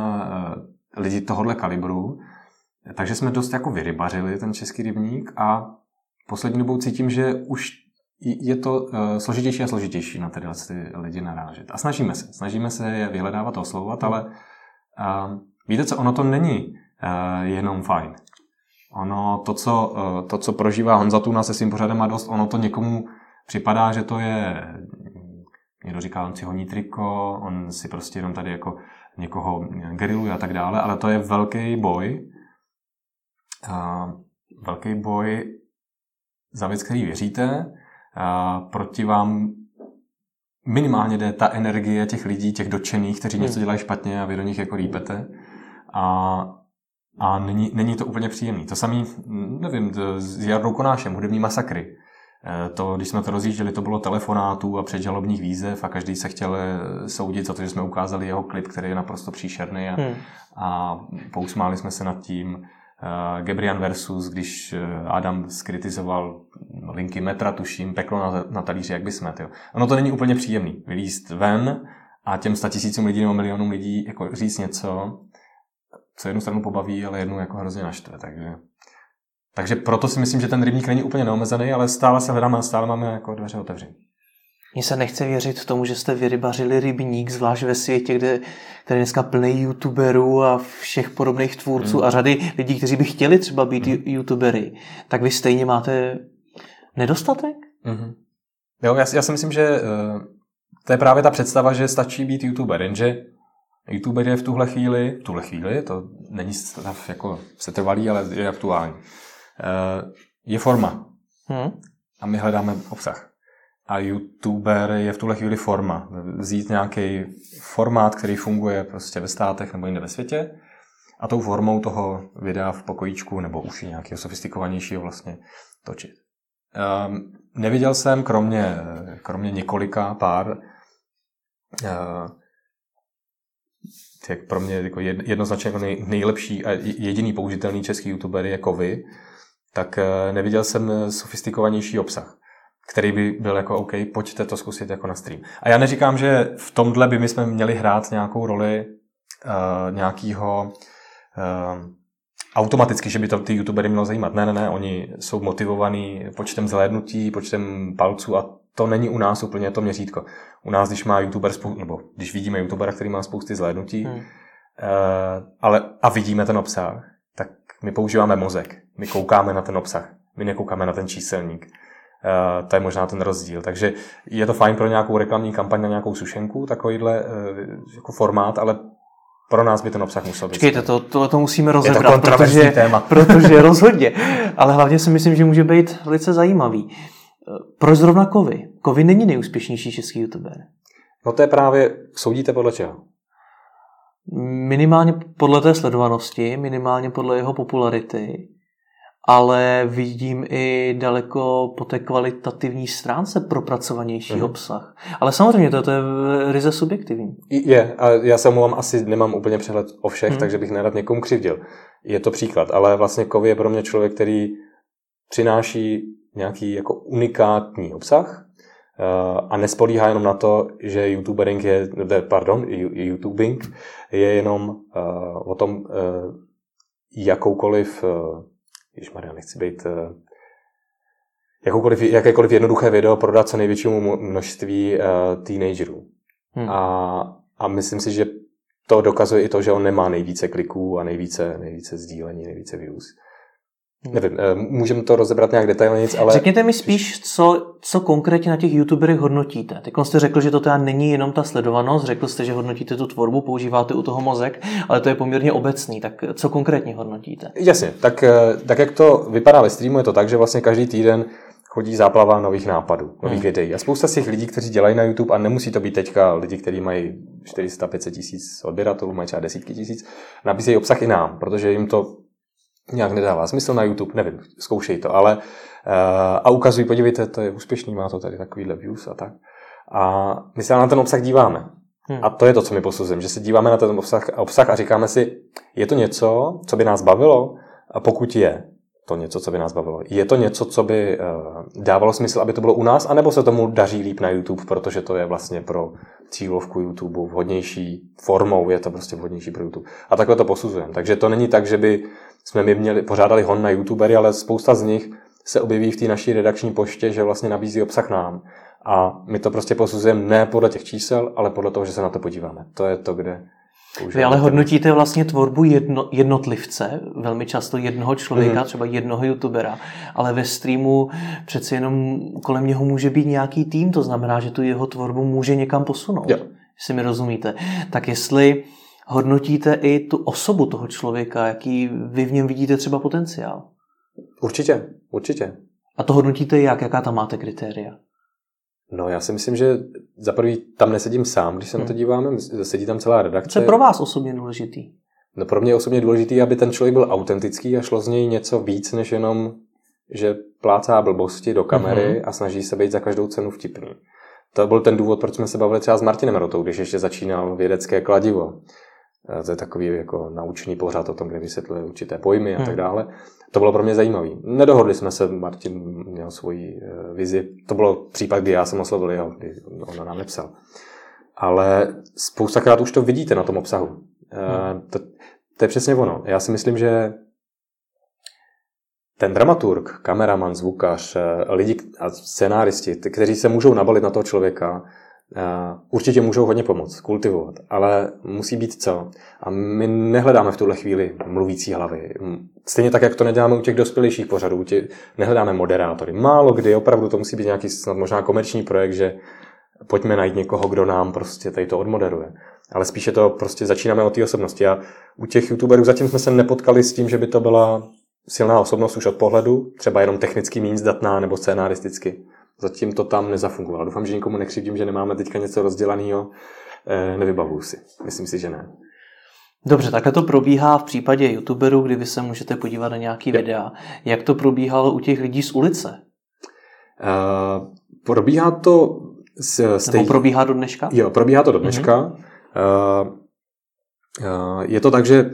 [SPEAKER 2] lidi tohohle kalibru, takže jsme dost jako vyrybařili ten český rybník a poslední dobou cítím, že už je to uh, složitější a složitější na tyhle ty lidi narážet. A snažíme se. Snažíme se je vyhledávat a oslovovat, ale uh, víte co, ono to není uh, jenom fajn. Ono, to co, uh, to, co prožívá Honza Tuna se svým pořadem a dost, ono to někomu připadá, že to je, někdo říká, on si honí triko, on si prostě jenom tady jako někoho geriluje a tak dále, ale to je velký boj. Uh, velký boj za věc, který věříte, proti vám minimálně jde ta energie těch lidí, těch dočených, kteří něco hmm. dělají špatně a vy do nich jako rýpete. A, a není, není to úplně příjemný. To samý, nevím, s Jardou Konášem, hudební masakry. E, to, když jsme to rozjížděli, to bylo telefonátů a předžalobních výzev a každý se chtěl e, soudit za to, že jsme ukázali jeho klip, který je naprosto příšerný a, hmm. a pousmáli jsme se nad tím. Uh, Gebrian versus, když Adam skritizoval linky metra, tuším, peklo na, na talíři, jak by smet. Ono to není úplně příjemný. Vylíst ven a těm tisícům lidí nebo milionům lidí jako říct něco, co jednu stranu pobaví, ale jednu jako hrozně naštve. Takže, takže proto si myslím, že ten rybník není úplně neomezený, ale stále se hledáme a stále máme jako dveře otevřené.
[SPEAKER 1] Mně se nechce věřit tomu, že jste vyrybařili rybník, zvlášť ve světě, kde, který je dneska plný youtuberů a všech podobných tvůrců mm. a řady lidí, kteří by chtěli třeba být mm. youtubery. Tak vy stejně máte nedostatek? Mm-hmm.
[SPEAKER 2] Jo, já, já si myslím, že uh, to je právě ta představa, že stačí být youtuber, jenže youtuber je v tuhle chvíli, v tuhle chvíli, to není stav jako setrvalý, ale je aktuální. Uh, je forma. Hmm. A my hledáme obsah. A youtuber je v tuhle chvíli forma. Vzít nějaký formát, který funguje prostě ve státech nebo jinde ve světě a tou formou toho videa v pokojíčku nebo už nějakého sofistikovanějšího vlastně točit. Um, neviděl jsem, kromě, kromě několika pár, uh, jak pro mě jako jednoznačně jako nej, nejlepší a jediný použitelný český youtuber je Kovy, tak uh, neviděl jsem sofistikovanější obsah, který by byl jako OK, pojďte to zkusit jako na stream. A já neříkám, že v tomhle by my jsme měli hrát nějakou roli uh, nějakého uh, automaticky, že by to ty youtubery mělo zajímat. Ne, ne, ne, oni jsou motivovaní počtem zhlédnutí, počtem palců a to není u nás úplně to měřítko. U nás, když má youtuber, spou- nebo když vidíme youtubera, který má spousty zhlédnutí, hmm. uh, ale a vidíme ten obsah, tak my používáme mozek. My koukáme na ten obsah. My nekoukáme na ten číselník. Uh, to je možná ten rozdíl. Takže je to fajn pro nějakou reklamní kampaň na nějakou sušenku, takovýhle uh, jako formát, ale pro nás by ten obsah musel být.
[SPEAKER 1] Počkejte, to, tohle to musíme rozebrat, je to protože, téma. protože rozhodně. Ale hlavně si myslím, že může být velice zajímavý. Proč zrovna Kovy? Kovy není nejúspěšnější český youtuber.
[SPEAKER 2] No to je právě, soudíte podle čeho?
[SPEAKER 1] Minimálně podle té sledovanosti, minimálně podle jeho popularity ale vidím i daleko po té kvalitativní stránce propracovanější mm. obsah. Ale samozřejmě to, to je ryze subjektivní.
[SPEAKER 2] Je, a já se omlouvám, asi nemám úplně přehled o všech, mm. takže bych nerad někomu křivdil. Je to příklad, ale vlastně Kovy je pro mě člověk, který přináší nějaký jako unikátní obsah uh, a nespolíhá jenom na to, že youtubering je, pardon, youtubing je jenom uh, o tom uh, jakoukoliv když Maria, nechci být uh, jakoukoliv, jakékoliv jednoduché video prodat co největšímu množství uh, teenagerů. Hmm. A, a myslím si, že to dokazuje i to, že on nemá nejvíce kliků a nejvíce, nejvíce sdílení, nejvíce views. Nevím, eh, můžeme to rozebrat nějak detailně, ale...
[SPEAKER 1] Řekněte mi spíš, co, co konkrétně na těch youtuberech hodnotíte. Teď jste řekl, že to teda není jenom ta sledovanost, řekl jste, že hodnotíte tu tvorbu, používáte u toho mozek, ale to je poměrně obecný, tak co konkrétně hodnotíte?
[SPEAKER 2] Jasně, tak, eh, tak jak to vypadá ve streamu, je to tak, že vlastně každý týden chodí záplava nových nápadů, nových hmm. videí. A spousta z těch lidí, kteří dělají na YouTube, a nemusí to být teďka lidi, kteří mají 400-500 tisíc odběratelů, mají třeba desítky tisíc, nabízejí obsah i nám, protože jim to nějak nedává smysl na YouTube, nevím, zkoušej to, ale uh, a ukazují, podívejte, to je úspěšný, má to tady takovýhle views a tak. A my se na ten obsah díváme. Hmm. A to je to, co my posuzujeme, že se díváme na ten obsah, obsah a říkáme si, je to něco, co by nás bavilo? A pokud je, to něco, co by nás bavilo. Je to něco, co by uh, dávalo smysl, aby to bylo u nás, anebo se tomu daří líp na YouTube, protože to je vlastně pro cílovku YouTube vhodnější formou, je to prostě vhodnější pro YouTube. A takhle to posuzujeme. Takže to není tak, že by jsme my měli, pořádali hon na YouTubery, ale spousta z nich se objeví v té naší redakční poště, že vlastně nabízí obsah nám. A my to prostě posuzujeme ne podle těch čísel, ale podle toho, že se na to podíváme. To je to, kde
[SPEAKER 1] vy ale hodnotíte vlastně tvorbu jedno, jednotlivce, velmi často jednoho člověka, mm. třeba jednoho youtubera, ale ve streamu přeci jenom kolem něho může být nějaký tým, to znamená, že tu jeho tvorbu může někam posunout, jo. jestli mi rozumíte. Tak jestli hodnotíte i tu osobu toho člověka, jaký vy v něm vidíte třeba potenciál?
[SPEAKER 2] Určitě, určitě.
[SPEAKER 1] A to hodnotíte jak? Jaká tam máte kritéria?
[SPEAKER 2] No já si myslím, že za prvý tam nesedím sám, když se hmm. na to hmm. díváme, sedí tam celá redakce.
[SPEAKER 1] Co je pro vás osobně důležitý?
[SPEAKER 2] No pro mě je osobně důležitý, aby ten člověk byl autentický a šlo z něj něco víc, než jenom, že plácá blbosti do kamery hmm. a snaží se být za každou cenu vtipný. To byl ten důvod, proč jsme se bavili třeba s Martinem Rotou, když ještě začínal vědecké kladivo. To je takový jako naučný pořad o tom, kde vysvětluje určité pojmy a tak hmm. dále. To bylo pro mě zajímavé. Nedohodli jsme se, Martin měl svoji eh, vizi. To bylo případ, kdy já jsem oslovil jeho, kdy on nám nepsal. Ale spoustakrát už to vidíte na tom obsahu. Eh, hmm. To, to je přesně ono. Já si myslím, že ten dramaturg, kameraman, zvukař, eh, lidi a scenáristi, kteří se můžou nabalit na toho člověka, určitě můžou hodně pomoct, kultivovat, ale musí být co. A my nehledáme v tuhle chvíli mluvící hlavy. Stejně tak, jak to neděláme u těch dospělejších pořadů, tě, nehledáme moderátory. Málo kdy, opravdu to musí být nějaký snad možná komerční projekt, že pojďme najít někoho, kdo nám prostě tady to odmoderuje. Ale spíše to prostě začínáme od té osobnosti. A u těch youtuberů zatím jsme se nepotkali s tím, že by to byla silná osobnost už od pohledu, třeba jenom technicky méně zdatná nebo scénaristicky. Zatím to tam nezafungovalo. Doufám, že nikomu nekřivdím, že nemáme teďka něco rozdělaného. Eh, nevybavuju si. Myslím si, že ne.
[SPEAKER 1] Dobře, takhle to probíhá v případě youtuberů, kdy vy se můžete podívat na nějaký Je. videa. Jak to probíhalo u těch lidí z ulice?
[SPEAKER 2] Uh, probíhá to
[SPEAKER 1] s, s Nebo probíhá do dneška?
[SPEAKER 2] Jo, probíhá to do dneška. Uh-huh. Uh, uh, je to tak, že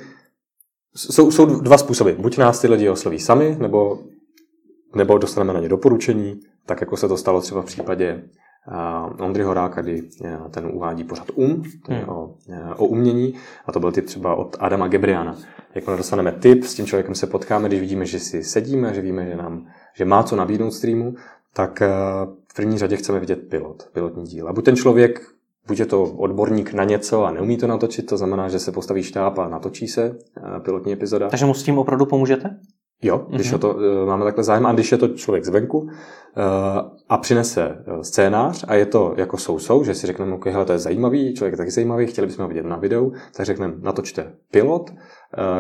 [SPEAKER 2] jsou, jsou dva způsoby. Buď nás ty lidi osloví sami, nebo, nebo dostaneme na ně doporučení, tak jako se to stalo třeba v případě Ondry Horáka, kdy ten uvádí pořád um, hmm. o, o umění, a to byl typ třeba od Adama Gebriana. Jakmile dostaneme tip, s tím člověkem se potkáme, když vidíme, že si sedíme, že víme, že, nám, že má co nabídnout streamu, tak v první řadě chceme vidět pilot, pilotní díl. A buď ten člověk buď je to odborník na něco a neumí to natočit, to znamená, že se postaví štáb a natočí se pilotní epizoda.
[SPEAKER 1] Takže mu s tím opravdu pomůžete?
[SPEAKER 2] Jo, když mm-hmm. to, uh, máme takhle zájem, a když je to člověk zvenku uh, a přinese uh, scénář a je to jako sou-sou, že si řekneme, ok, hele, to je zajímavý, člověk je taky zajímavý, chtěli bychom ho vidět na videu, tak řekneme, natočte pilot,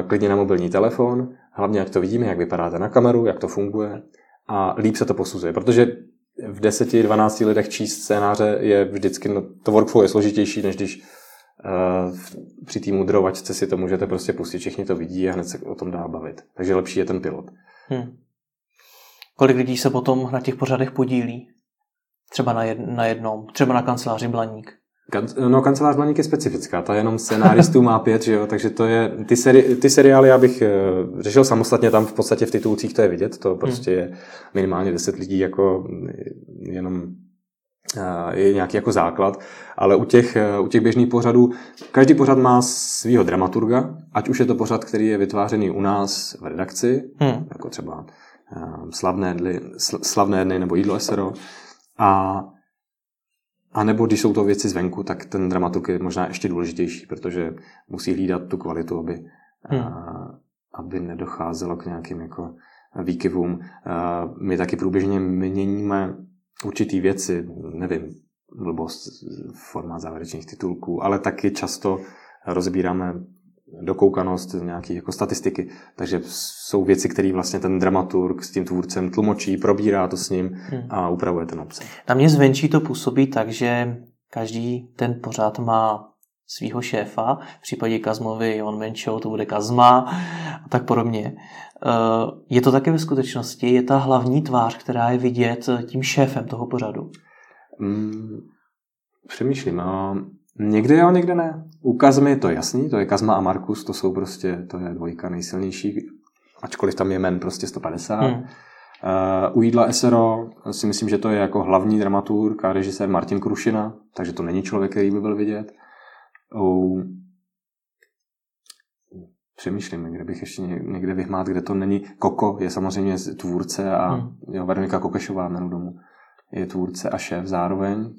[SPEAKER 2] klidně na mobilní telefon, hlavně jak to vidíme, jak vypadáte na kameru, jak to funguje a líp se to posuzuje, protože v 10-12 lidech číst scénáře je vždycky, no, to workflow je složitější, než když při té mudrovačce si to můžete prostě pustit, všichni to vidí a hned se o tom dá bavit. Takže lepší je ten pilot. Hmm.
[SPEAKER 1] Kolik lidí se potom na těch pořadech podílí? Třeba na, jed, na jednom, třeba na kanceláři Blaník.
[SPEAKER 2] No, kancelář Blaník je specifická, ta jenom scénáristů má pět, že jo? takže to je, ty, seri, ty seriály já bych uh, řešil samostatně, tam v podstatě v titulcích to je vidět, to prostě hmm. je minimálně deset lidí jako jenom je nějaký jako základ, ale u těch, u těch běžných pořadů, každý pořad má svého dramaturga, ať už je to pořad, který je vytvářený u nás v redakci, hmm. jako třeba slavné dny, slavné dny nebo jídlo SRO, a, a nebo když jsou to věci zvenku, tak ten dramaturg je možná ještě důležitější, protože musí hlídat tu kvalitu, aby, hmm. a, aby nedocházelo k nějakým jako výkyvům. My taky průběžně měníme určitý věci, nevím, blbost, forma závěrečných titulků, ale taky často rozbíráme dokoukanost, nějaké jako statistiky. Takže jsou věci, které vlastně ten dramaturg s tím tvůrcem tlumočí, probírá to s ním hmm. a upravuje ten obsah.
[SPEAKER 1] Na mě zvenčí to působí tak, že každý ten pořád má svého šéfa, v případě Kazmovy on Menšou, to bude Kazma a tak podobně. Eh, je to také ve skutečnosti, je ta hlavní tvář, která je vidět tím šéfem toho pořadu?
[SPEAKER 2] Hmm, přemýšlím. A někde jo, někde ne. U Kazmy je to jasný, to je Kazma a Markus, to jsou prostě, to je dvojka nejsilnější, ačkoliv tam je men prostě 150. Hmm. Uh, u Jídla SRO si myslím, že to je jako hlavní dramaturg a režisér Martin Krušina, takže to není člověk, který by byl vidět. U... Přemýšlím, kde bych ještě někde vyhmát, kde to není. Koko je samozřejmě tvůrce a hmm. jo, Veronika Kokešová jméno domu je tvůrce a šéf zároveň.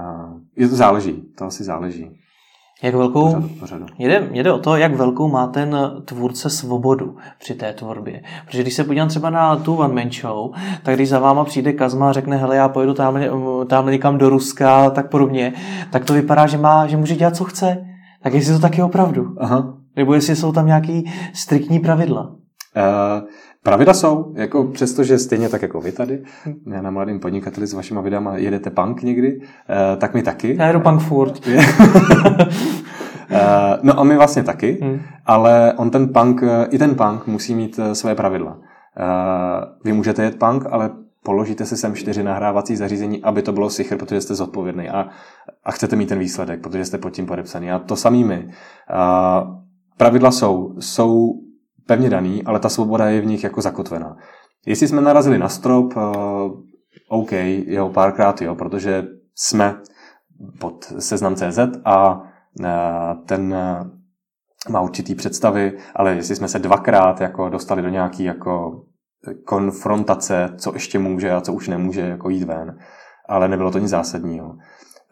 [SPEAKER 2] A je to záleží, to asi záleží.
[SPEAKER 1] Jak velkou, pořadu, pořadu. Jde, jde o to, jak velkou má ten tvůrce svobodu při té tvorbě. Protože když se podívám třeba na tu One Man Show, tak když za váma přijde Kazma a řekne, hele, já pojedu tamhle, tamhle někam do Ruska, tak podobně, tak to vypadá, že, má, že může dělat, co chce. Tak jestli to taky opravdu. Aha. Nebo jestli jsou tam nějaký striktní pravidla.
[SPEAKER 2] Uh, Pravidla jsou, jako přesto, že stejně tak jako vy tady, na mladým podnikateli s vašima videama jedete punk někdy, eh, tak my taky.
[SPEAKER 1] Já jedu punk furt.
[SPEAKER 2] Eh, no a my vlastně taky, hmm. ale on ten punk, eh, i ten punk musí mít své pravidla. Vy můžete jet punk, ale položíte si sem čtyři nahrávací zařízení, aby to bylo sichr, protože jste zodpovědný a, a chcete mít ten výsledek, protože jste pod tím podepsaný. A to samý my. Pravidla jsou, jsou pevně daný, ale ta svoboda je v nich jako zakotvená. Jestli jsme narazili na strop, uh, OK, jeho párkrát jo, protože jsme pod seznam.cz a uh, ten uh, má určitý představy, ale jestli jsme se dvakrát jako dostali do nějaký jako konfrontace, co ještě může a co už nemůže jako jít ven, ale nebylo to nic zásadního.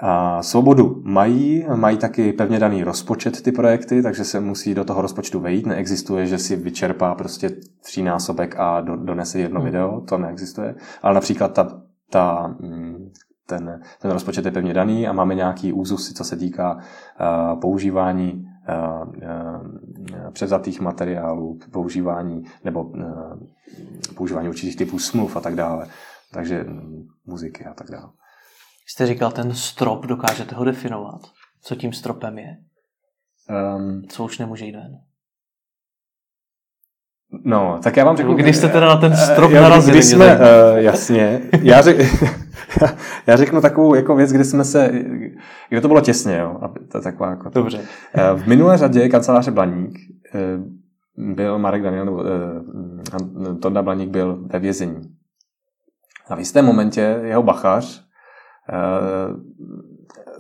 [SPEAKER 2] A svobodu mají, mají taky pevně daný rozpočet ty projekty, takže se musí do toho rozpočtu vejít. Neexistuje, že si vyčerpá prostě třínásobek a do, donese jedno hmm. video, to neexistuje. Ale například ta, ta, mm, ten, ten rozpočet je pevně daný a máme nějaký úzusy, co se týká uh, používání uh, uh, převzatých materiálů, používání nebo uh, používání určitých typů smluv a tak dále. Takže um, muziky a tak dále.
[SPEAKER 1] Jste říkal, ten strop, dokážete ho definovat? Co tím stropem je? Um, Co už nemůže jít ven?
[SPEAKER 2] No, tak já vám řeknu...
[SPEAKER 1] Když jste teda na ten strop uh, narazili.
[SPEAKER 2] Když jsme, uh, jasně. Já, řek, já řeknu takovou jako věc, kde jsme se... Kde to bylo těsně, jo. To je taková jako...
[SPEAKER 1] Dobře.
[SPEAKER 2] Uh, v minulé řadě kanceláře Blaník uh, byl Marek Daniel, nebo uh, Tonda Blaník byl ve vězení. A v jistém momentě jeho bachař Eh,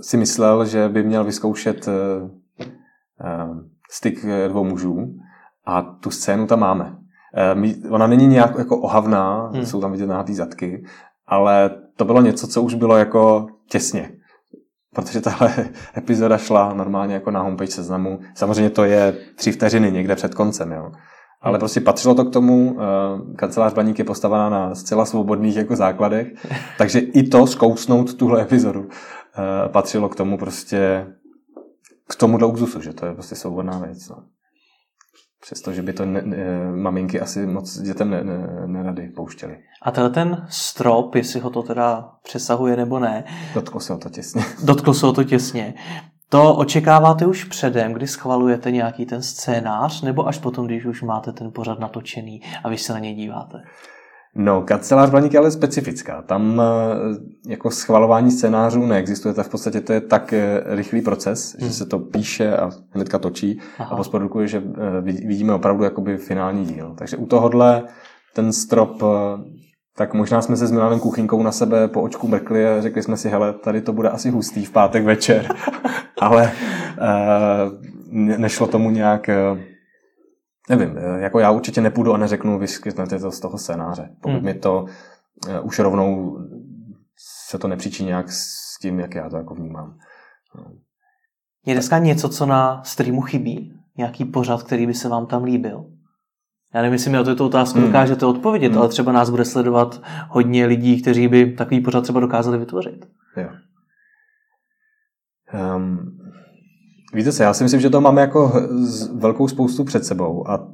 [SPEAKER 2] si myslel, že by měl vyzkoušet eh, eh, styk dvou mužů a tu scénu tam máme. Ona není nějak jako ohavná, hmm. jsou tam vidět nahatý zadky, ale to bylo něco, co už bylo jako těsně. Protože tahle epizoda šla normálně jako na homepage seznamu. Samozřejmě to je tři vteřiny někde před koncem, jo. Ale prostě patřilo to k tomu, eh, kancelář Baník je postavená na zcela svobodných jako základech, takže i to zkousnout tuhle epizodu eh, patřilo k tomu prostě k tomu luxusu, že to je prostě svobodná věc. No. Přestože by to ne, ne, maminky asi moc dětem ne, ne, nerady pouštěli.
[SPEAKER 1] A tenhle ten strop, jestli ho to teda přesahuje nebo ne.
[SPEAKER 2] Dotklo se o to těsně.
[SPEAKER 1] Dotklo se o to těsně. To očekáváte už předem, kdy schvalujete nějaký ten scénář, nebo až potom, když už máte ten pořad natočený a vy se na něj díváte?
[SPEAKER 2] No, kancelář Blaník je ale specifická. Tam eh, jako schvalování scénářů neexistuje. V podstatě to je tak eh, rychlý proces, hmm. že se to píše a hnedka točí Aha. a postprodukuje, že eh, vidíme opravdu jakoby finální díl. Takže u tohohle ten strop tak možná jsme se s Milanem Kuchynkou na sebe po očku mrkli a řekli jsme si, hele, tady to bude asi hustý v pátek večer, ale uh, nešlo tomu nějak, uh, nevím, jako já určitě nepůjdu a neřeknu, vyskytnete to z toho scénáře. Pokud hmm. mi to uh, už rovnou se to nepříčí nějak s tím, jak já to jako vnímám.
[SPEAKER 1] No. Je dneska něco, co na streamu chybí? Nějaký pořad, který by se vám tam líbil? Já nevím, jestli mi na tuto otázku hmm. dokážete odpovědět, hmm. ale třeba nás bude sledovat hodně lidí, kteří by takový pořad třeba dokázali vytvořit.
[SPEAKER 2] Jo. Um, víte se, já si myslím, že to máme jako velkou spoustu před sebou a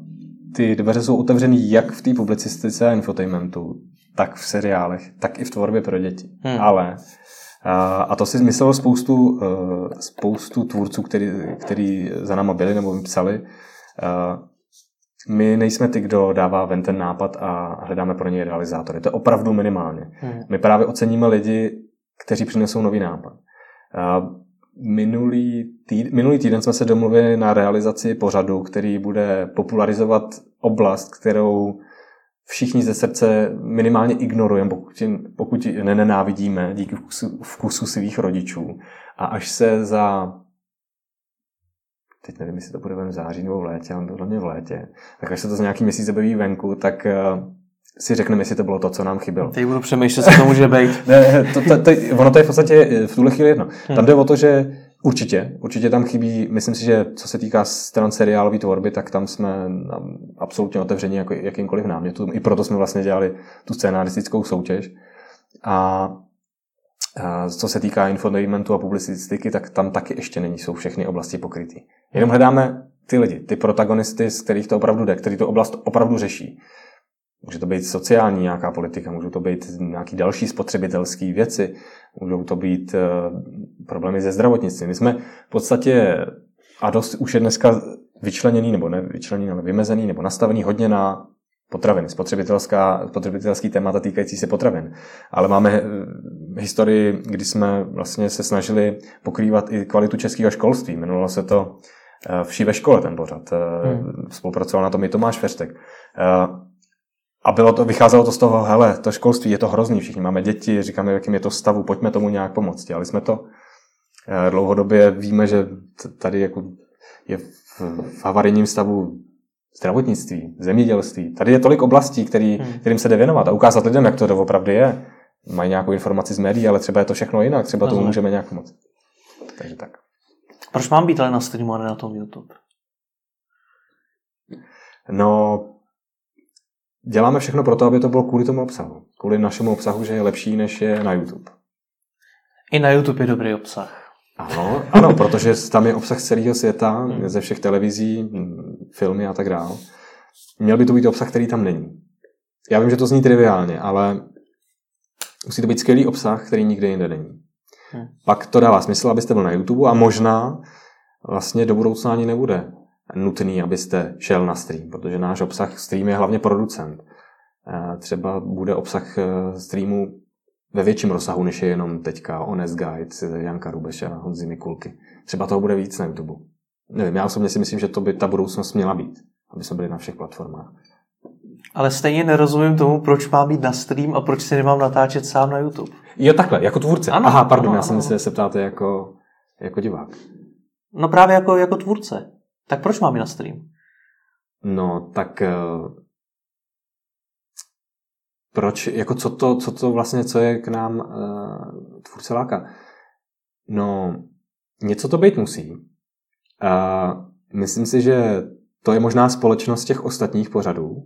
[SPEAKER 2] ty dveře jsou otevřené jak v té publicistice a infotainmentu, tak v seriálech, tak i v tvorbě pro děti. Hmm. Ale a to si myslelo spoustu, e, spoustu tvůrců, který, který za náma byli nebo mi psali. My nejsme ty, kdo dává ven ten nápad a hledáme pro něj realizátory. To je opravdu minimálně. Hmm. My právě oceníme lidi, kteří přinesou nový nápad. Minulý, týd, minulý týden jsme se domluvili na realizaci pořadu, který bude popularizovat oblast, kterou všichni ze srdce minimálně ignorujeme, pokud, pokud nenenávidíme díky vkusu, vkusu svých rodičů. A až se za teď nevím, jestli to bude v září nebo v létě, ale podle mě v létě, tak až se to z nějaký měsíc objeví venku, tak eh, si řekneme, jestli to bylo to, co nám chybělo.
[SPEAKER 1] Teď budu přemýšlet, co to může být.
[SPEAKER 2] ne, to, to, to, ono to je v podstatě eh, v tuhle chvíli jedno. Hmm. Tam jde o to, že určitě, určitě tam chybí, myslím si, že co se týká stran seriálové tvorby, tak tam jsme absolutně otevření jako jakýmkoliv námětům. I proto jsme vlastně dělali tu scénaristickou soutěž. A co se týká infotainmentu a publicistiky, tak tam taky ještě není, jsou všechny oblasti pokrytý. Jenom hledáme ty lidi, ty protagonisty, z kterých to opravdu jde, který to oblast opravdu řeší. Může to být sociální nějaká politika, můžou to být nějaký další spotřebitelské věci, můžou to být uh, problémy ze zdravotnictví. My jsme v podstatě, a dost už je dneska vyčleněný, nebo ne vyčleněný, ale vymezený, nebo nastavený hodně na potraviny, spotřebitelská, spotřebitelský témata týkající se potravin. Ale máme eh, historii, kdy jsme vlastně se snažili pokrývat i kvalitu českého školství. Jmenovalo se to eh, Vší ve škole ten pořad. Eh, hmm. Spolupracoval na tom i Tomáš Feřtek. A bylo to, vycházelo to z toho, hele, to školství je to hrozný, všichni máme děti, říkáme, jakým je to stavu, pojďme tomu nějak pomoct. Dělali jsme to. Dlouhodobě víme, že tady jako je v havarijním stavu zdravotnictví, zemědělství. Tady je tolik oblastí, který, hmm. kterým se jde věnovat a ukázat lidem, jak to opravdu je. Mají nějakou informaci z médií, ale třeba je to všechno jinak, třeba tomu můžeme nějak pomoct. Takže tak.
[SPEAKER 1] Proč mám být ale na streamu a ne na tom YouTube?
[SPEAKER 2] No, děláme všechno pro to, aby to bylo kvůli tomu obsahu. Kvůli našemu obsahu, že je lepší, než je na YouTube.
[SPEAKER 1] I na YouTube je dobrý obsah.
[SPEAKER 2] Ano, ano, protože tam je obsah celého světa, hmm. ze všech televizí, filmy a tak dále. Měl by to být obsah, který tam není. Já vím, že to zní triviálně, ale musí to být skvělý obsah, který nikde jinde není. Hmm. Pak to dává smysl, abyste byl na YouTube a možná vlastně do budoucna ani nebude nutný, abyste šel na stream, protože náš obsah stream je hlavně producent. Třeba bude obsah eh, streamu ve větším rozsahu, než je jenom teďka Honest Guide Janka Rubeše a Honzy Mikulky. Třeba toho bude víc na YouTube. Nevím, já osobně si myslím, že to by ta budoucnost měla být, aby jsme byli na všech platformách.
[SPEAKER 1] Ale stejně nerozumím tomu, proč má být na stream a proč si nemám natáčet sám na YouTube.
[SPEAKER 2] Jo, takhle, jako tvůrce. Ano, Aha, pardon, ano, já jsem myslel, že se ptáte jako, jako divák.
[SPEAKER 1] No právě jako, jako tvůrce. Tak proč mám být na stream?
[SPEAKER 2] No, tak eh, proč, jako co to, co to vlastně, co je k nám uh, tvůrce láka? No, něco to být musí. Uh, myslím si, že to je možná společnost těch ostatních pořadů,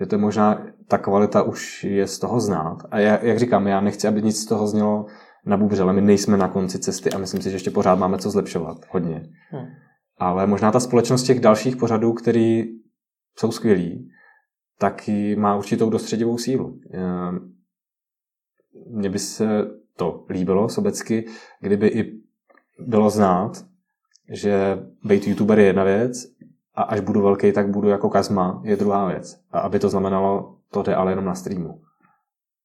[SPEAKER 2] že to je možná, ta kvalita už je z toho znát. A já, jak říkám, já nechci, aby nic z toho znělo na bubřele. My nejsme na konci cesty a myslím si, že ještě pořád máme co zlepšovat. Hodně. Hmm. Ale možná ta společnost těch dalších pořadů, který jsou skvělí, tak má určitou dostředivou sílu. Ehm, mně by se to líbilo sobecky, kdyby i bylo znát, že být youtuber je jedna věc a až budu velký, tak budu jako Kazma je druhá věc. A aby to znamenalo, to jde ale jenom na streamu.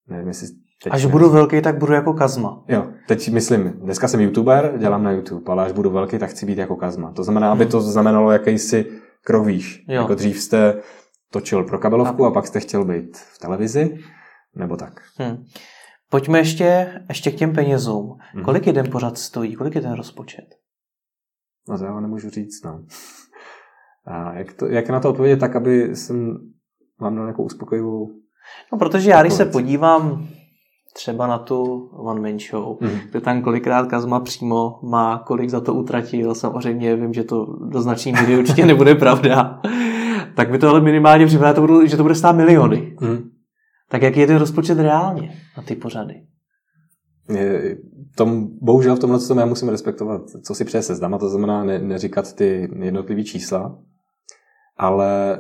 [SPEAKER 2] Nevím, jestli
[SPEAKER 1] Teď až budu velký, tak budu jako Kazma.
[SPEAKER 2] Jo, teď myslím, dneska jsem youtuber, dělám na YouTube, ale až budu velký, tak chci být jako Kazma. To znamená, aby to znamenalo jakýsi krok výš. Jo. Jako dřív jste točil pro kabelovku a, a pak jste chtěl být v televizi, nebo tak. Hmm.
[SPEAKER 1] Pojďme ještě, ještě k těm penězům. Hmm. Kolik jeden pořad stojí? Kolik je ten rozpočet?
[SPEAKER 2] No to já nemůžu říct, no. A jak, to, jak na to odpovědět tak, aby jsem vám dal nějakou uspokojivou...
[SPEAKER 1] No, protože já, když se podívám třeba na tu One Man Show, mm. kde tam kolikrát Kazma přímo má, kolik za to utratil. Samozřejmě vím, že to do značné míry určitě nebude pravda tak by to ale minimálně připadá, že to bude stát miliony. Mm. Tak jaký je ten rozpočet reálně na ty pořady?
[SPEAKER 2] Je, tom, bohužel v tomhle tom já musím respektovat, co si přeje seznam, to znamená ne, neříkat ty jednotlivé čísla, ale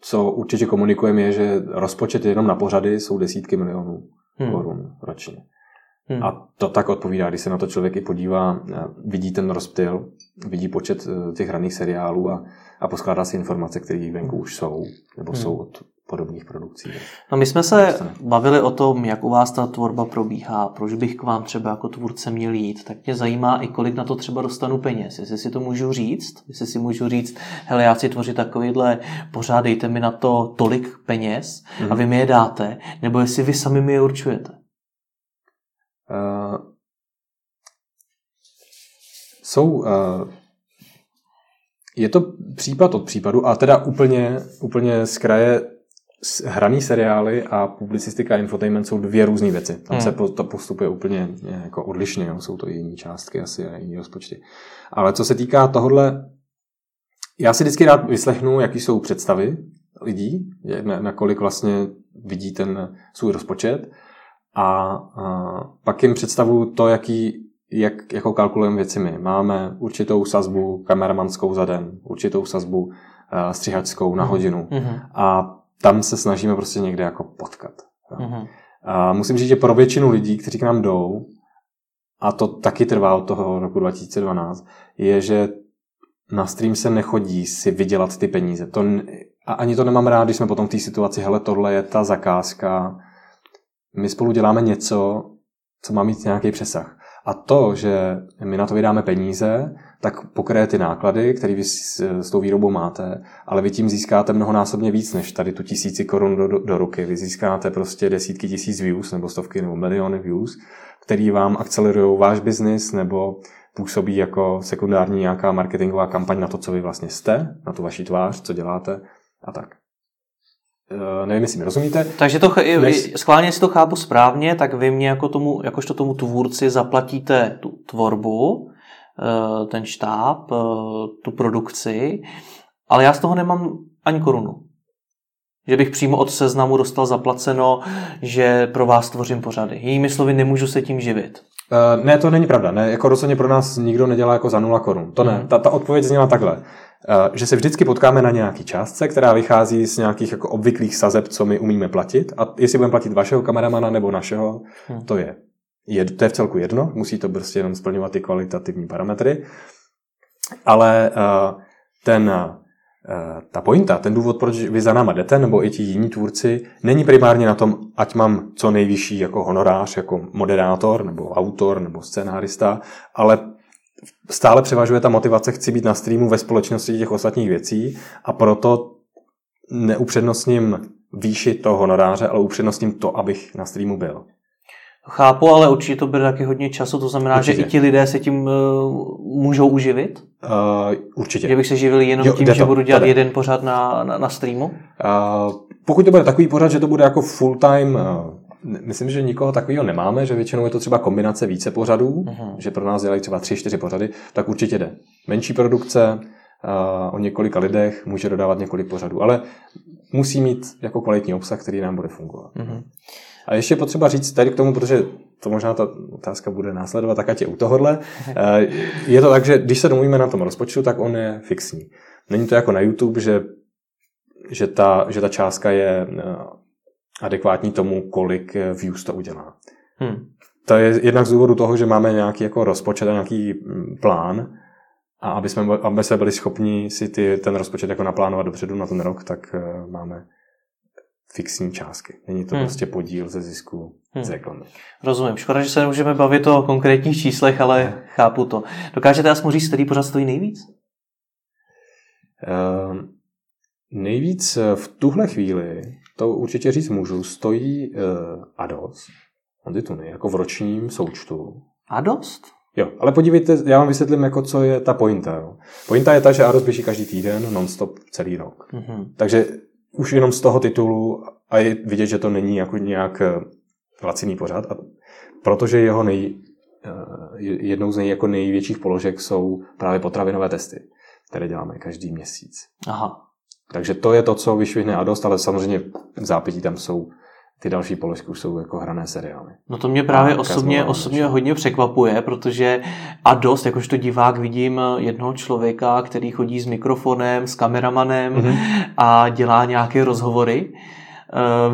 [SPEAKER 2] co určitě komunikujeme je, že rozpočet jenom na pořady jsou desítky milionů hmm. korun ročně. Hmm. A to tak odpovídá, když se na to člověk i podívá, vidí ten rozptyl, vidí počet eh, těch hraných seriálů a, a poskládá si informace, které venku už jsou, nebo hmm. jsou od podobných produkcí.
[SPEAKER 1] No my jsme se bavili o tom, jak u vás ta tvorba probíhá, proč bych k vám třeba jako tvůrce měl jít, tak mě zajímá i kolik na to třeba dostanu peněz, jestli si to můžu říct, jestli si můžu říct, hele já si tvořit takovýhle pořád, dejte mi na to tolik peněz mm. a vy mi je dáte, nebo jestli vy sami mi je určujete. Uh,
[SPEAKER 2] jsou uh, je to případ od případu a teda úplně, úplně z kraje hraný seriály a publicistika a infotainment jsou dvě různé věci. Tam hmm. se to postupuje úplně jako odlišně, jo. jsou to jiné částky asi a jiné rozpočty. Ale co se týká tohohle, já si vždycky rád vyslechnu, jaký jsou představy lidí, na, na kolik vlastně vidí ten svůj rozpočet a, a pak jim představu to, jaký, jak, jakou kalkulujeme věci my. Máme určitou sazbu kameramanskou za den, určitou sazbu uh, střihačskou na hmm. hodinu mm-hmm. a tam se snažíme prostě někde jako potkat. Mm-hmm. A musím říct, že pro většinu lidí, kteří k nám jdou, a to taky trvá od toho roku 2012, je, že na stream se nechodí si vydělat ty peníze. To, a ani to nemám rád, když jsme potom v té situaci, hele, tohle je ta zakázka, my spolu děláme něco, co má mít nějaký přesah. A to, že my na to vydáme peníze, tak pokryje ty náklady, které vy s, s tou výrobou máte, ale vy tím získáte mnohonásobně víc, než tady tu tisíci korun do, do, do ruky. Vy získáte prostě desítky tisíc views, nebo stovky, nebo miliony views, který vám akcelerují váš biznis, nebo působí jako sekundární nějaká marketingová kampaň na to, co vy vlastně jste, na tu vaši tvář, co děláte a tak. Uh, nevím, jestli mi rozumíte.
[SPEAKER 1] Takže to, než... schválně si to chápu správně, tak vy mě jako tomu, jakožto tomu tvůrci zaplatíte tu tvorbu, ten štáb, uh, tu produkci, ale já z toho nemám ani korunu. Že bych přímo od seznamu dostal zaplaceno, že pro vás tvořím pořady. Jinými slovy, nemůžu se tím živit.
[SPEAKER 2] Uh, ne, to není pravda. Ne, jako rozhodně pro nás nikdo nedělá jako za nula korun. To ne. Mm. Ta, ta odpověď zněla takhle. Uh, že se vždycky potkáme na nějaký částce, která vychází z nějakých jako obvyklých sazeb, co my umíme platit. A jestli budeme platit vašeho kameramana nebo našeho, mm. to je. Je. To je v celku jedno, musí to prostě jenom splňovat ty kvalitativní parametry. Ale uh, ten Eh, ta pointa, ten důvod, proč vy za náma jdete, nebo i ti jiní tvůrci, není primárně na tom, ať mám co nejvyšší jako honorář, jako moderátor, nebo autor, nebo scénárista, ale stále převažuje ta motivace, chci být na streamu ve společnosti těch ostatních věcí a proto neupřednostním výši toho honoráře, ale upřednostním to, abych na streamu byl.
[SPEAKER 1] Chápu, ale určitě to bude taky hodně času, to znamená, určitě. že i ti lidé se tím uh, můžou uživit? Uh,
[SPEAKER 2] určitě.
[SPEAKER 1] Že bych se živil jenom jo, tím, to, že budu dělat tady. jeden pořad na, na, na streamu? Uh,
[SPEAKER 2] pokud to bude takový pořad, že to bude jako full time, uh, myslím, že nikoho takového nemáme, že většinou je to třeba kombinace více pořadů, uh-huh. že pro nás dělají třeba tři, čtyři pořady, tak určitě jde. Menší produkce, uh, o několika lidech, může dodávat několik pořadů, ale musí mít jako kvalitní obsah, který nám bude fungovat. Uh-huh. A ještě potřeba říct tady k tomu, protože to možná ta otázka bude následovat, tak ať je u tohohle. Eh, je to tak, že když se domluvíme na tom rozpočtu, tak on je fixní. Není to jako na YouTube, že, že, ta, že ta částka je eh, adekvátní tomu, kolik eh, views to udělá. Hmm. To je jednak z důvodu toho, že máme nějaký jako rozpočet a nějaký mm, plán a aby jsme, aby jsme byli schopni si ty, ten rozpočet jako naplánovat dopředu na ten rok, tak máme fixní částky. Není to hmm. prostě podíl ze zisku hmm. z reklamy.
[SPEAKER 1] Rozumím. Škoda, že se nemůžeme bavit o konkrétních číslech, ale hmm. chápu to. Dokážete aspoň říct, který pořád stojí nejvíc?
[SPEAKER 2] Uh, nejvíc eh, v tuhle chvíli, to určitě říct můžu, stojí uh, Ados, Ondituny, jako v ročním součtu.
[SPEAKER 1] A dost?
[SPEAKER 2] Jo, ale podívejte, já vám vysvětlím, jako co je ta pointa. Jo. Pointa je ta, že Ados běží každý týden, non-stop celý rok. Mm-hmm. Takže už jenom z toho titulu a je vidět, že to není jako nějak eh, laciný pořad. A protože jeho nej, eh, jednou z nej, jako největších položek jsou právě potravinové testy, které děláme každý měsíc. Aha. Takže to je to, co vyšvihne a dost, ale samozřejmě v zápětí tam jsou ty další položky už jsou jako hrané seriály.
[SPEAKER 1] No to mě právě osobně, osobně hodně překvapuje, protože a dost, jakožto divák vidím jednoho člověka, který chodí s mikrofonem, s kameramanem mm-hmm. a dělá nějaké rozhovory Eh,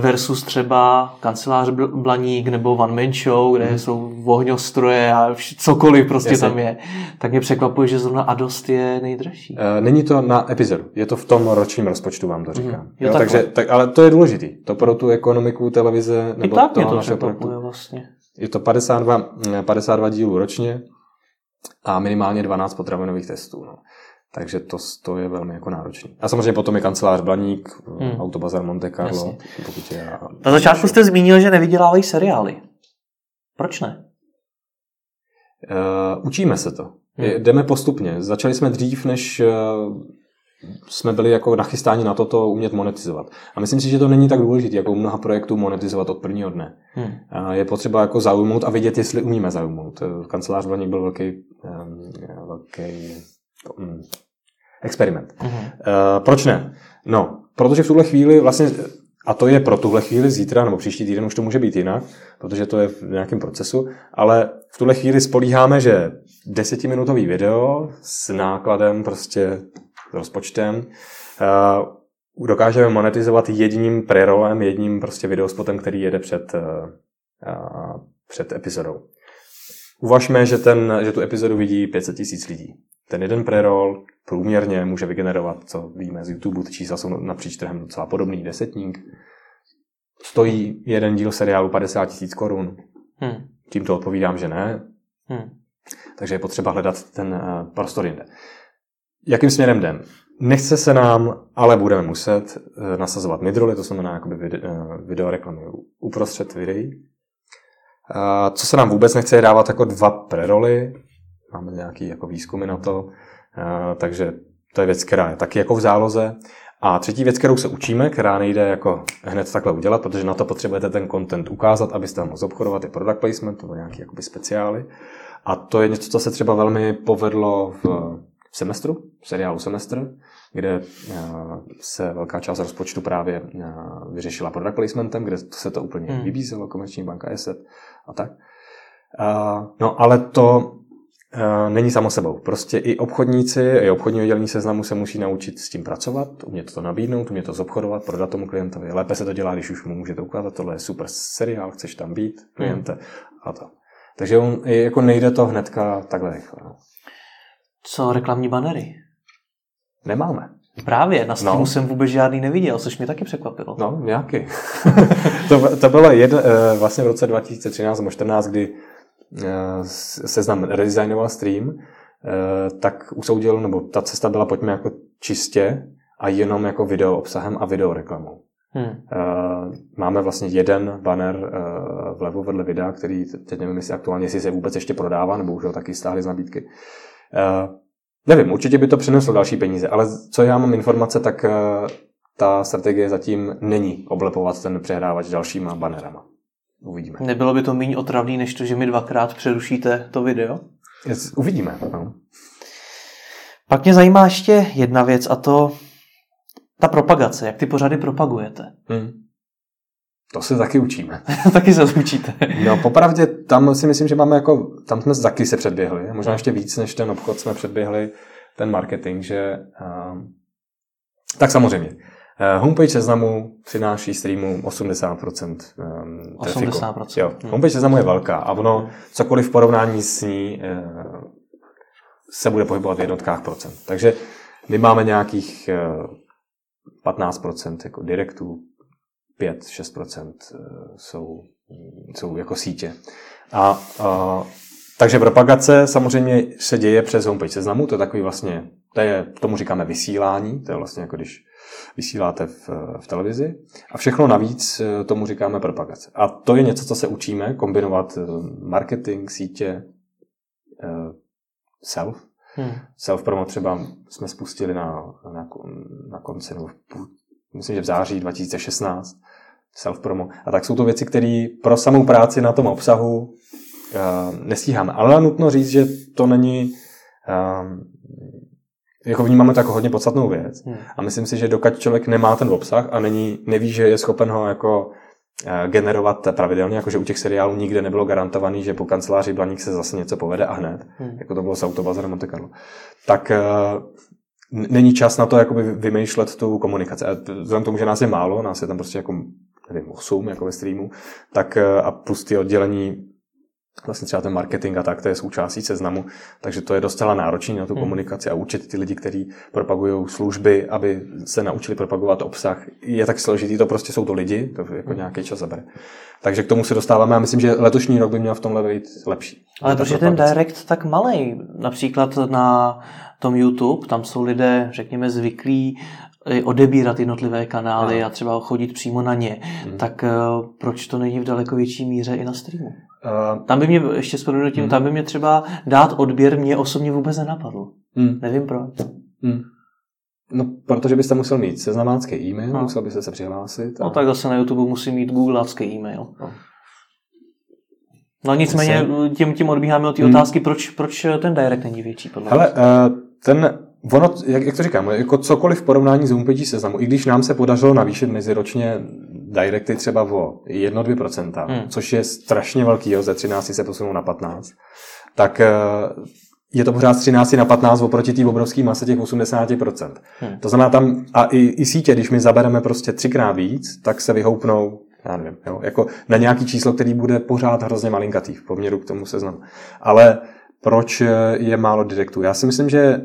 [SPEAKER 1] versus třeba kancelář Blaník nebo One Man Show, kde mm. jsou ohňostroje a cokoliv prostě Jasně. tam je, tak mě překvapuje, že zrovna Adost je nejdražší.
[SPEAKER 2] E, není to na epizodu, je to v tom ročním rozpočtu, vám to říkám. Mm. Jo, jo, takže, tak, ale to je důležitý, to pro tu ekonomiku televize
[SPEAKER 1] nebo I tak toho mě to našeho projektu. vlastně.
[SPEAKER 2] Je to 52, 52 mm, dílů ročně a minimálně 12 potravinových testů. No. Takže to, to je velmi jako náročný. A samozřejmě potom je kancelář Blaník, hmm. Autobazar Monte Carlo. Pokud je,
[SPEAKER 1] Na začátku jste zmínil, že nevydělávají seriály. Proč ne?
[SPEAKER 2] Uh, učíme se to. Hmm. Jdeme postupně. Začali jsme dřív, než uh, jsme byli jako nachystáni na toto umět monetizovat. A myslím si, že to není tak důležité, jako u mnoha projektů monetizovat od prvního dne. Hmm. Je potřeba jako zaujmout a vidět, jestli umíme zaujmout. Kancelář Blaník byl velký, um, velký experiment. Uh-huh. Uh, proč ne? No, protože v tuhle chvíli vlastně, a to je pro tuhle chvíli zítra nebo příští týden už to může být jinak, protože to je v nějakém procesu, ale v tuhle chvíli spolíháme, že desetiminutový video s nákladem prostě s rozpočtem uh, dokážeme monetizovat jedním prerolem, jedním prostě videospotem, který jede před, uh, před epizodou. Uvažme, že, ten, že tu epizodu vidí 500 tisíc lidí. Ten jeden preroll průměrně může vygenerovat, co víme z YouTube, ty čísla jsou napříč trhem docela podobný, desetník. Stojí jeden díl seriálu 50 tisíc korun. Hmm. Tímto odpovídám, že ne. Hmm. Takže je potřeba hledat ten uh, prostor jinde. Jakým směrem jdem? Nechce se nám, ale budeme muset uh, nasazovat midroly, to znamená jakoby video, uh, video reklamy uprostřed videí. Co se nám vůbec nechce je dávat jako dva preroly, máme nějaký jako výzkumy na to, takže to je věc, která je taky jako v záloze. A třetí věc, kterou se učíme, která nejde jako hned takhle udělat, protože na to potřebujete ten content ukázat, abyste mohli obchodovat, je product placement nebo nějaký jakoby speciály. A to je něco, co se třeba velmi povedlo v semestru, v seriálu Semestr, kde se velká část rozpočtu právě vyřešila product placementem, kde se to úplně hmm. vybízelo, komerční banka ESET a tak. No ale to Eh, není samo sebou. Prostě i obchodníci, i obchodní oddělení seznamu se musí naučit s tím pracovat, umět to nabídnout, umět to zobchodovat, prodat tomu klientovi. Lépe se to dělá, když už mu můžete ukázat, tohle je super seriál, chceš tam být, kliente hmm. a to. Takže on, jako nejde to hnedka takhle rychle. No.
[SPEAKER 1] Co reklamní banery?
[SPEAKER 2] Nemáme.
[SPEAKER 1] Právě, na Steamu no. jsem vůbec žádný neviděl, což mě taky překvapilo.
[SPEAKER 2] No, nějaký. to, to bylo jed, eh, vlastně v roce 2013 nebo 2014, kdy Eh, seznam redesignoval stream, eh, tak usoudil, nebo ta cesta byla pojďme jako čistě a jenom jako video obsahem a video reklamou. Hmm. Eh, máme vlastně jeden banner vlevo vedle videa, který teď nevím, jestli aktuálně jestli se vůbec ještě prodává, nebo už ho taky stáhli z nabídky. Nevím, určitě by to přineslo další peníze, ale co já mám informace, tak ta strategie zatím není oblepovat ten přehrávač dalšíma banerama. Uvidíme.
[SPEAKER 1] Nebylo by to méně otravný, než to, že mi dvakrát přerušíte to video?
[SPEAKER 2] Yes, uvidíme. No.
[SPEAKER 1] Pak mě zajímá ještě jedna věc a to ta propagace. Jak ty pořady propagujete? Hmm.
[SPEAKER 2] To se taky učíme.
[SPEAKER 1] taky se učíte.
[SPEAKER 2] no popravdě tam si myslím, že máme jako, tam jsme taky se předběhli. Možná ještě víc než ten obchod jsme předběhli ten marketing, že uh, tak samozřejmě. Eh, homepage seznamu přináší streamu 80% um, 80%. Jo. Homepage seznamu je velká a ono cokoliv v porovnání s ní uh, se bude pohybovat v jednotkách procent. Takže my máme nějakých uh, 15% jako direktů, 5-6% uh, jsou, jsou jako sítě. A uh, takže propagace samozřejmě se děje přes homepage seznamu, to je takový vlastně, to je, tomu říkáme vysílání, to je vlastně jako když vysíláte v, v televizi. A všechno navíc eh, tomu říkáme propagace. A to je něco, co se učíme, kombinovat eh, marketing, sítě, eh, self. Hmm. Self-promo třeba jsme spustili na, na, na konci, nebo myslím, že v září 2016 self-promo. A tak jsou to věci, které pro samou práci na tom obsahu uh, nestíháme. Ale nutno říct, že to není uh, jako vnímáme to jako hodně podstatnou věc. Hmm. A myslím si, že dokud člověk nemá ten obsah a není, neví, že je schopen ho jako eh, generovat pravidelně, jakože u těch seriálů nikde nebylo garantovaný, že po kanceláři Blaník se zase něco povede a hned, hmm. jako to bylo s Autobazarem Monte Carlo. Tak není čas na to jakoby vymýšlet tu komunikaci. A vzhledem tomu, že nás je málo, nás je tam prostě jako nevím, 8 jako ve streamu, tak a plus ty oddělení vlastně třeba ten marketing a tak, to je součástí seznamu, takže to je docela náročné na tu hmm. komunikaci a učit ty lidi, kteří propagují služby, aby se naučili propagovat obsah, je tak složitý, to prostě jsou to lidi, to jako hmm. nějaký čas zabere. Takže k tomu se dostáváme a myslím, že letošní rok by měl v tomhle být lepší.
[SPEAKER 1] Ale proč je ten direct tak malý? Například na tom YouTube, tam jsou lidé, řekněme, zvyklí odebírat jednotlivé kanály a třeba chodit přímo na ně, hmm. tak uh, proč to není v daleko větší míře i na streamu? Uh, tam by mě, ještě s tím, hmm. tam by mě třeba dát odběr mě osobně vůbec nenapadl. Hmm. Nevím proč. Hmm.
[SPEAKER 2] No, protože byste musel mít seznamácký e-mail, no. musel byste se přihlásit.
[SPEAKER 1] A... No tak zase na YouTube musí mít googleácký e-mail. No. No nicméně tím, tím odbíháme od té hmm. otázky, proč, proč ten direct není větší podle
[SPEAKER 2] Hele, uh, ten, ono, jak, jak to říkám, jako cokoliv v porovnání s homepage seznamu, i když nám se podařilo navýšit meziročně directy třeba o 1-2%, hmm. což je strašně velký, jo, ze 13 se posunou na 15, tak eh, je to pořád z 13 na 15 oproti té obrovské mase těch 80%. Hmm. To znamená tam, a i, i sítě, když my zabereme prostě třikrát víc, tak se vyhoupnou já nevím, jo, jako na nějaký číslo, který bude pořád hrozně malinkatý v poměru k tomu seznamu. Ale proč je málo direktů? Já si myslím, že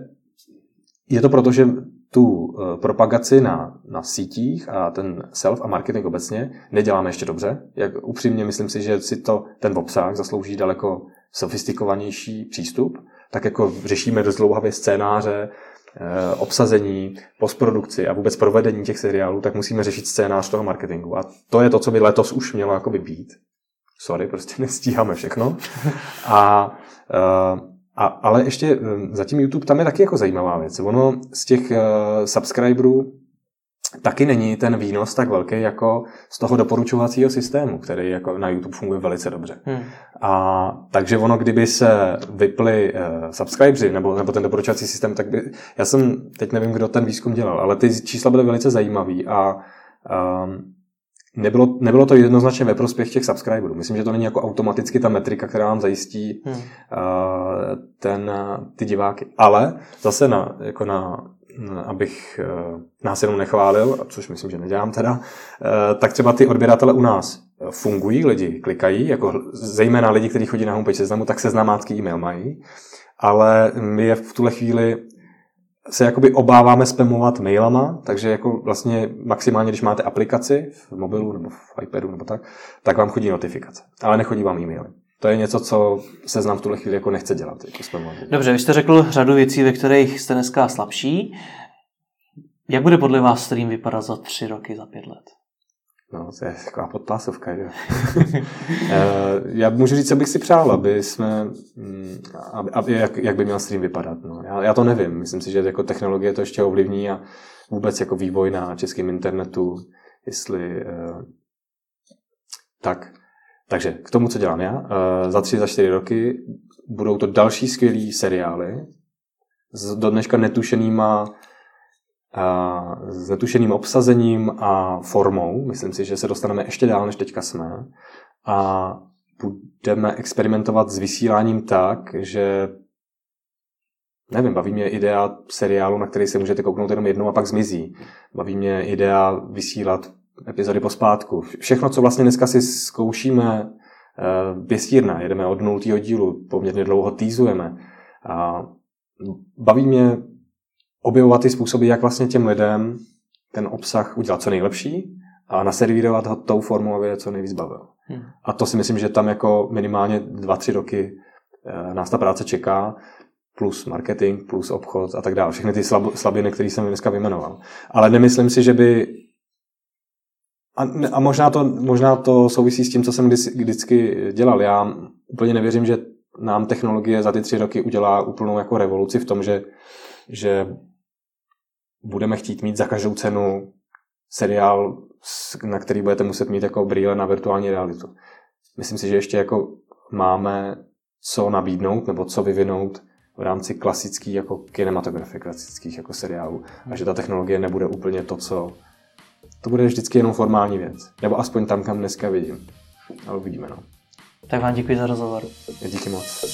[SPEAKER 2] je to proto, že tu eh, propagaci na, na sítích a ten self a marketing obecně neděláme ještě dobře. Jak upřímně myslím si, že si to ten obsah zaslouží daleko sofistikovanější přístup, tak jako řešíme dlouhavě scénáře, eh, obsazení, postprodukci a vůbec provedení těch seriálů, tak musíme řešit scénář toho marketingu. A to je to, co by letos už mělo jako být. Sorry, prostě nestíháme všechno. A uh, a, ale ještě hm, zatím YouTube tam je taky jako zajímavá věc. Ono z těch uh, subscriberů taky není ten výnos tak velký jako z toho doporučovacího systému, který jako na YouTube funguje velice dobře. Hmm. A takže ono, kdyby se vyply uh, subscribeři nebo, nebo ten doporučovací systém, tak by, já jsem, teď nevím, kdo ten výzkum dělal, ale ty čísla byly velice zajímavý a um, nebylo, nebylo to jednoznačně ve prospěch těch subscriberů. Myslím, že to není jako automaticky ta metrika, která vám zajistí hmm. uh, ten, ty diváky. Ale zase na, jako na, abych uh, nás jenom nechválil, což myslím, že nedělám teda, uh, tak třeba ty odběratele u nás fungují, lidi klikají, jako zejména lidi, kteří chodí na homepage seznamu, tak seznamácký e-mail mají, ale my je v tuhle chvíli se jakoby obáváme spamovat mailama, takže jako vlastně maximálně, když máte aplikaci v mobilu nebo v iPadu nebo tak, tak vám chodí notifikace, ale nechodí vám e-maily. To je něco, co se znám v tuhle chvíli jako nechce dělat. Jako spamovat.
[SPEAKER 1] Dobře, vy jste řekl řadu věcí, ve kterých jste dneska slabší. Jak bude podle vás stream vypadat za tři roky, za pět let?
[SPEAKER 2] No, to je taková podpásovka, že? Eh, já můžu říct, co bych si přál, aby jsme, mm, aby, aby, jak, jak, by měl stream vypadat. No. Já, já, to nevím. Myslím si, že jako technologie to ještě ovlivní a vůbec jako vývoj na českém internetu, jestli uh, tak. Takže k tomu, co dělám já. Uh, za tři, za čtyři roky budou to další skvělé seriály s do dneška netušenýma s netušeným obsazením a formou. Myslím si, že se dostaneme ještě dál, než teďka jsme. A budeme experimentovat s vysíláním tak, že nevím, baví mě idea seriálu, na který se můžete kouknout jenom jednou a pak zmizí. Baví mě idea vysílat epizody pospátku. Všechno, co vlastně dneska si zkoušíme pěstírna, jedeme od nultého dílu, poměrně dlouho týzujeme. A baví mě objevovat ty způsoby, jak vlastně těm lidem ten obsah udělat co nejlepší a naservírovat ho tou formou, aby je co nejvíc bavil. Hmm. A to si myslím, že tam jako minimálně dva, tři roky eh, nás ta práce čeká, plus marketing, plus obchod a tak dále. Všechny ty slabiny, které jsem dneska vyjmenoval. Ale nemyslím si, že by a, a možná, to, možná to souvisí s tím, co jsem vždycky dělal. Já úplně nevěřím, že nám technologie za ty tři roky udělá úplnou jako revoluci v tom, že, že budeme chtít mít za každou cenu seriál, na který budete muset mít jako brýle na virtuální realitu. Myslím si, že ještě jako máme co nabídnout nebo co vyvinout v rámci klasických jako kinematografie, klasických jako seriálů. A že ta technologie nebude úplně to, co... To bude vždycky jenom formální věc. Nebo aspoň tam, kam dneska vidím. Ale uvidíme, no.
[SPEAKER 1] Tak vám děkuji za rozhovor.
[SPEAKER 2] Díky moc.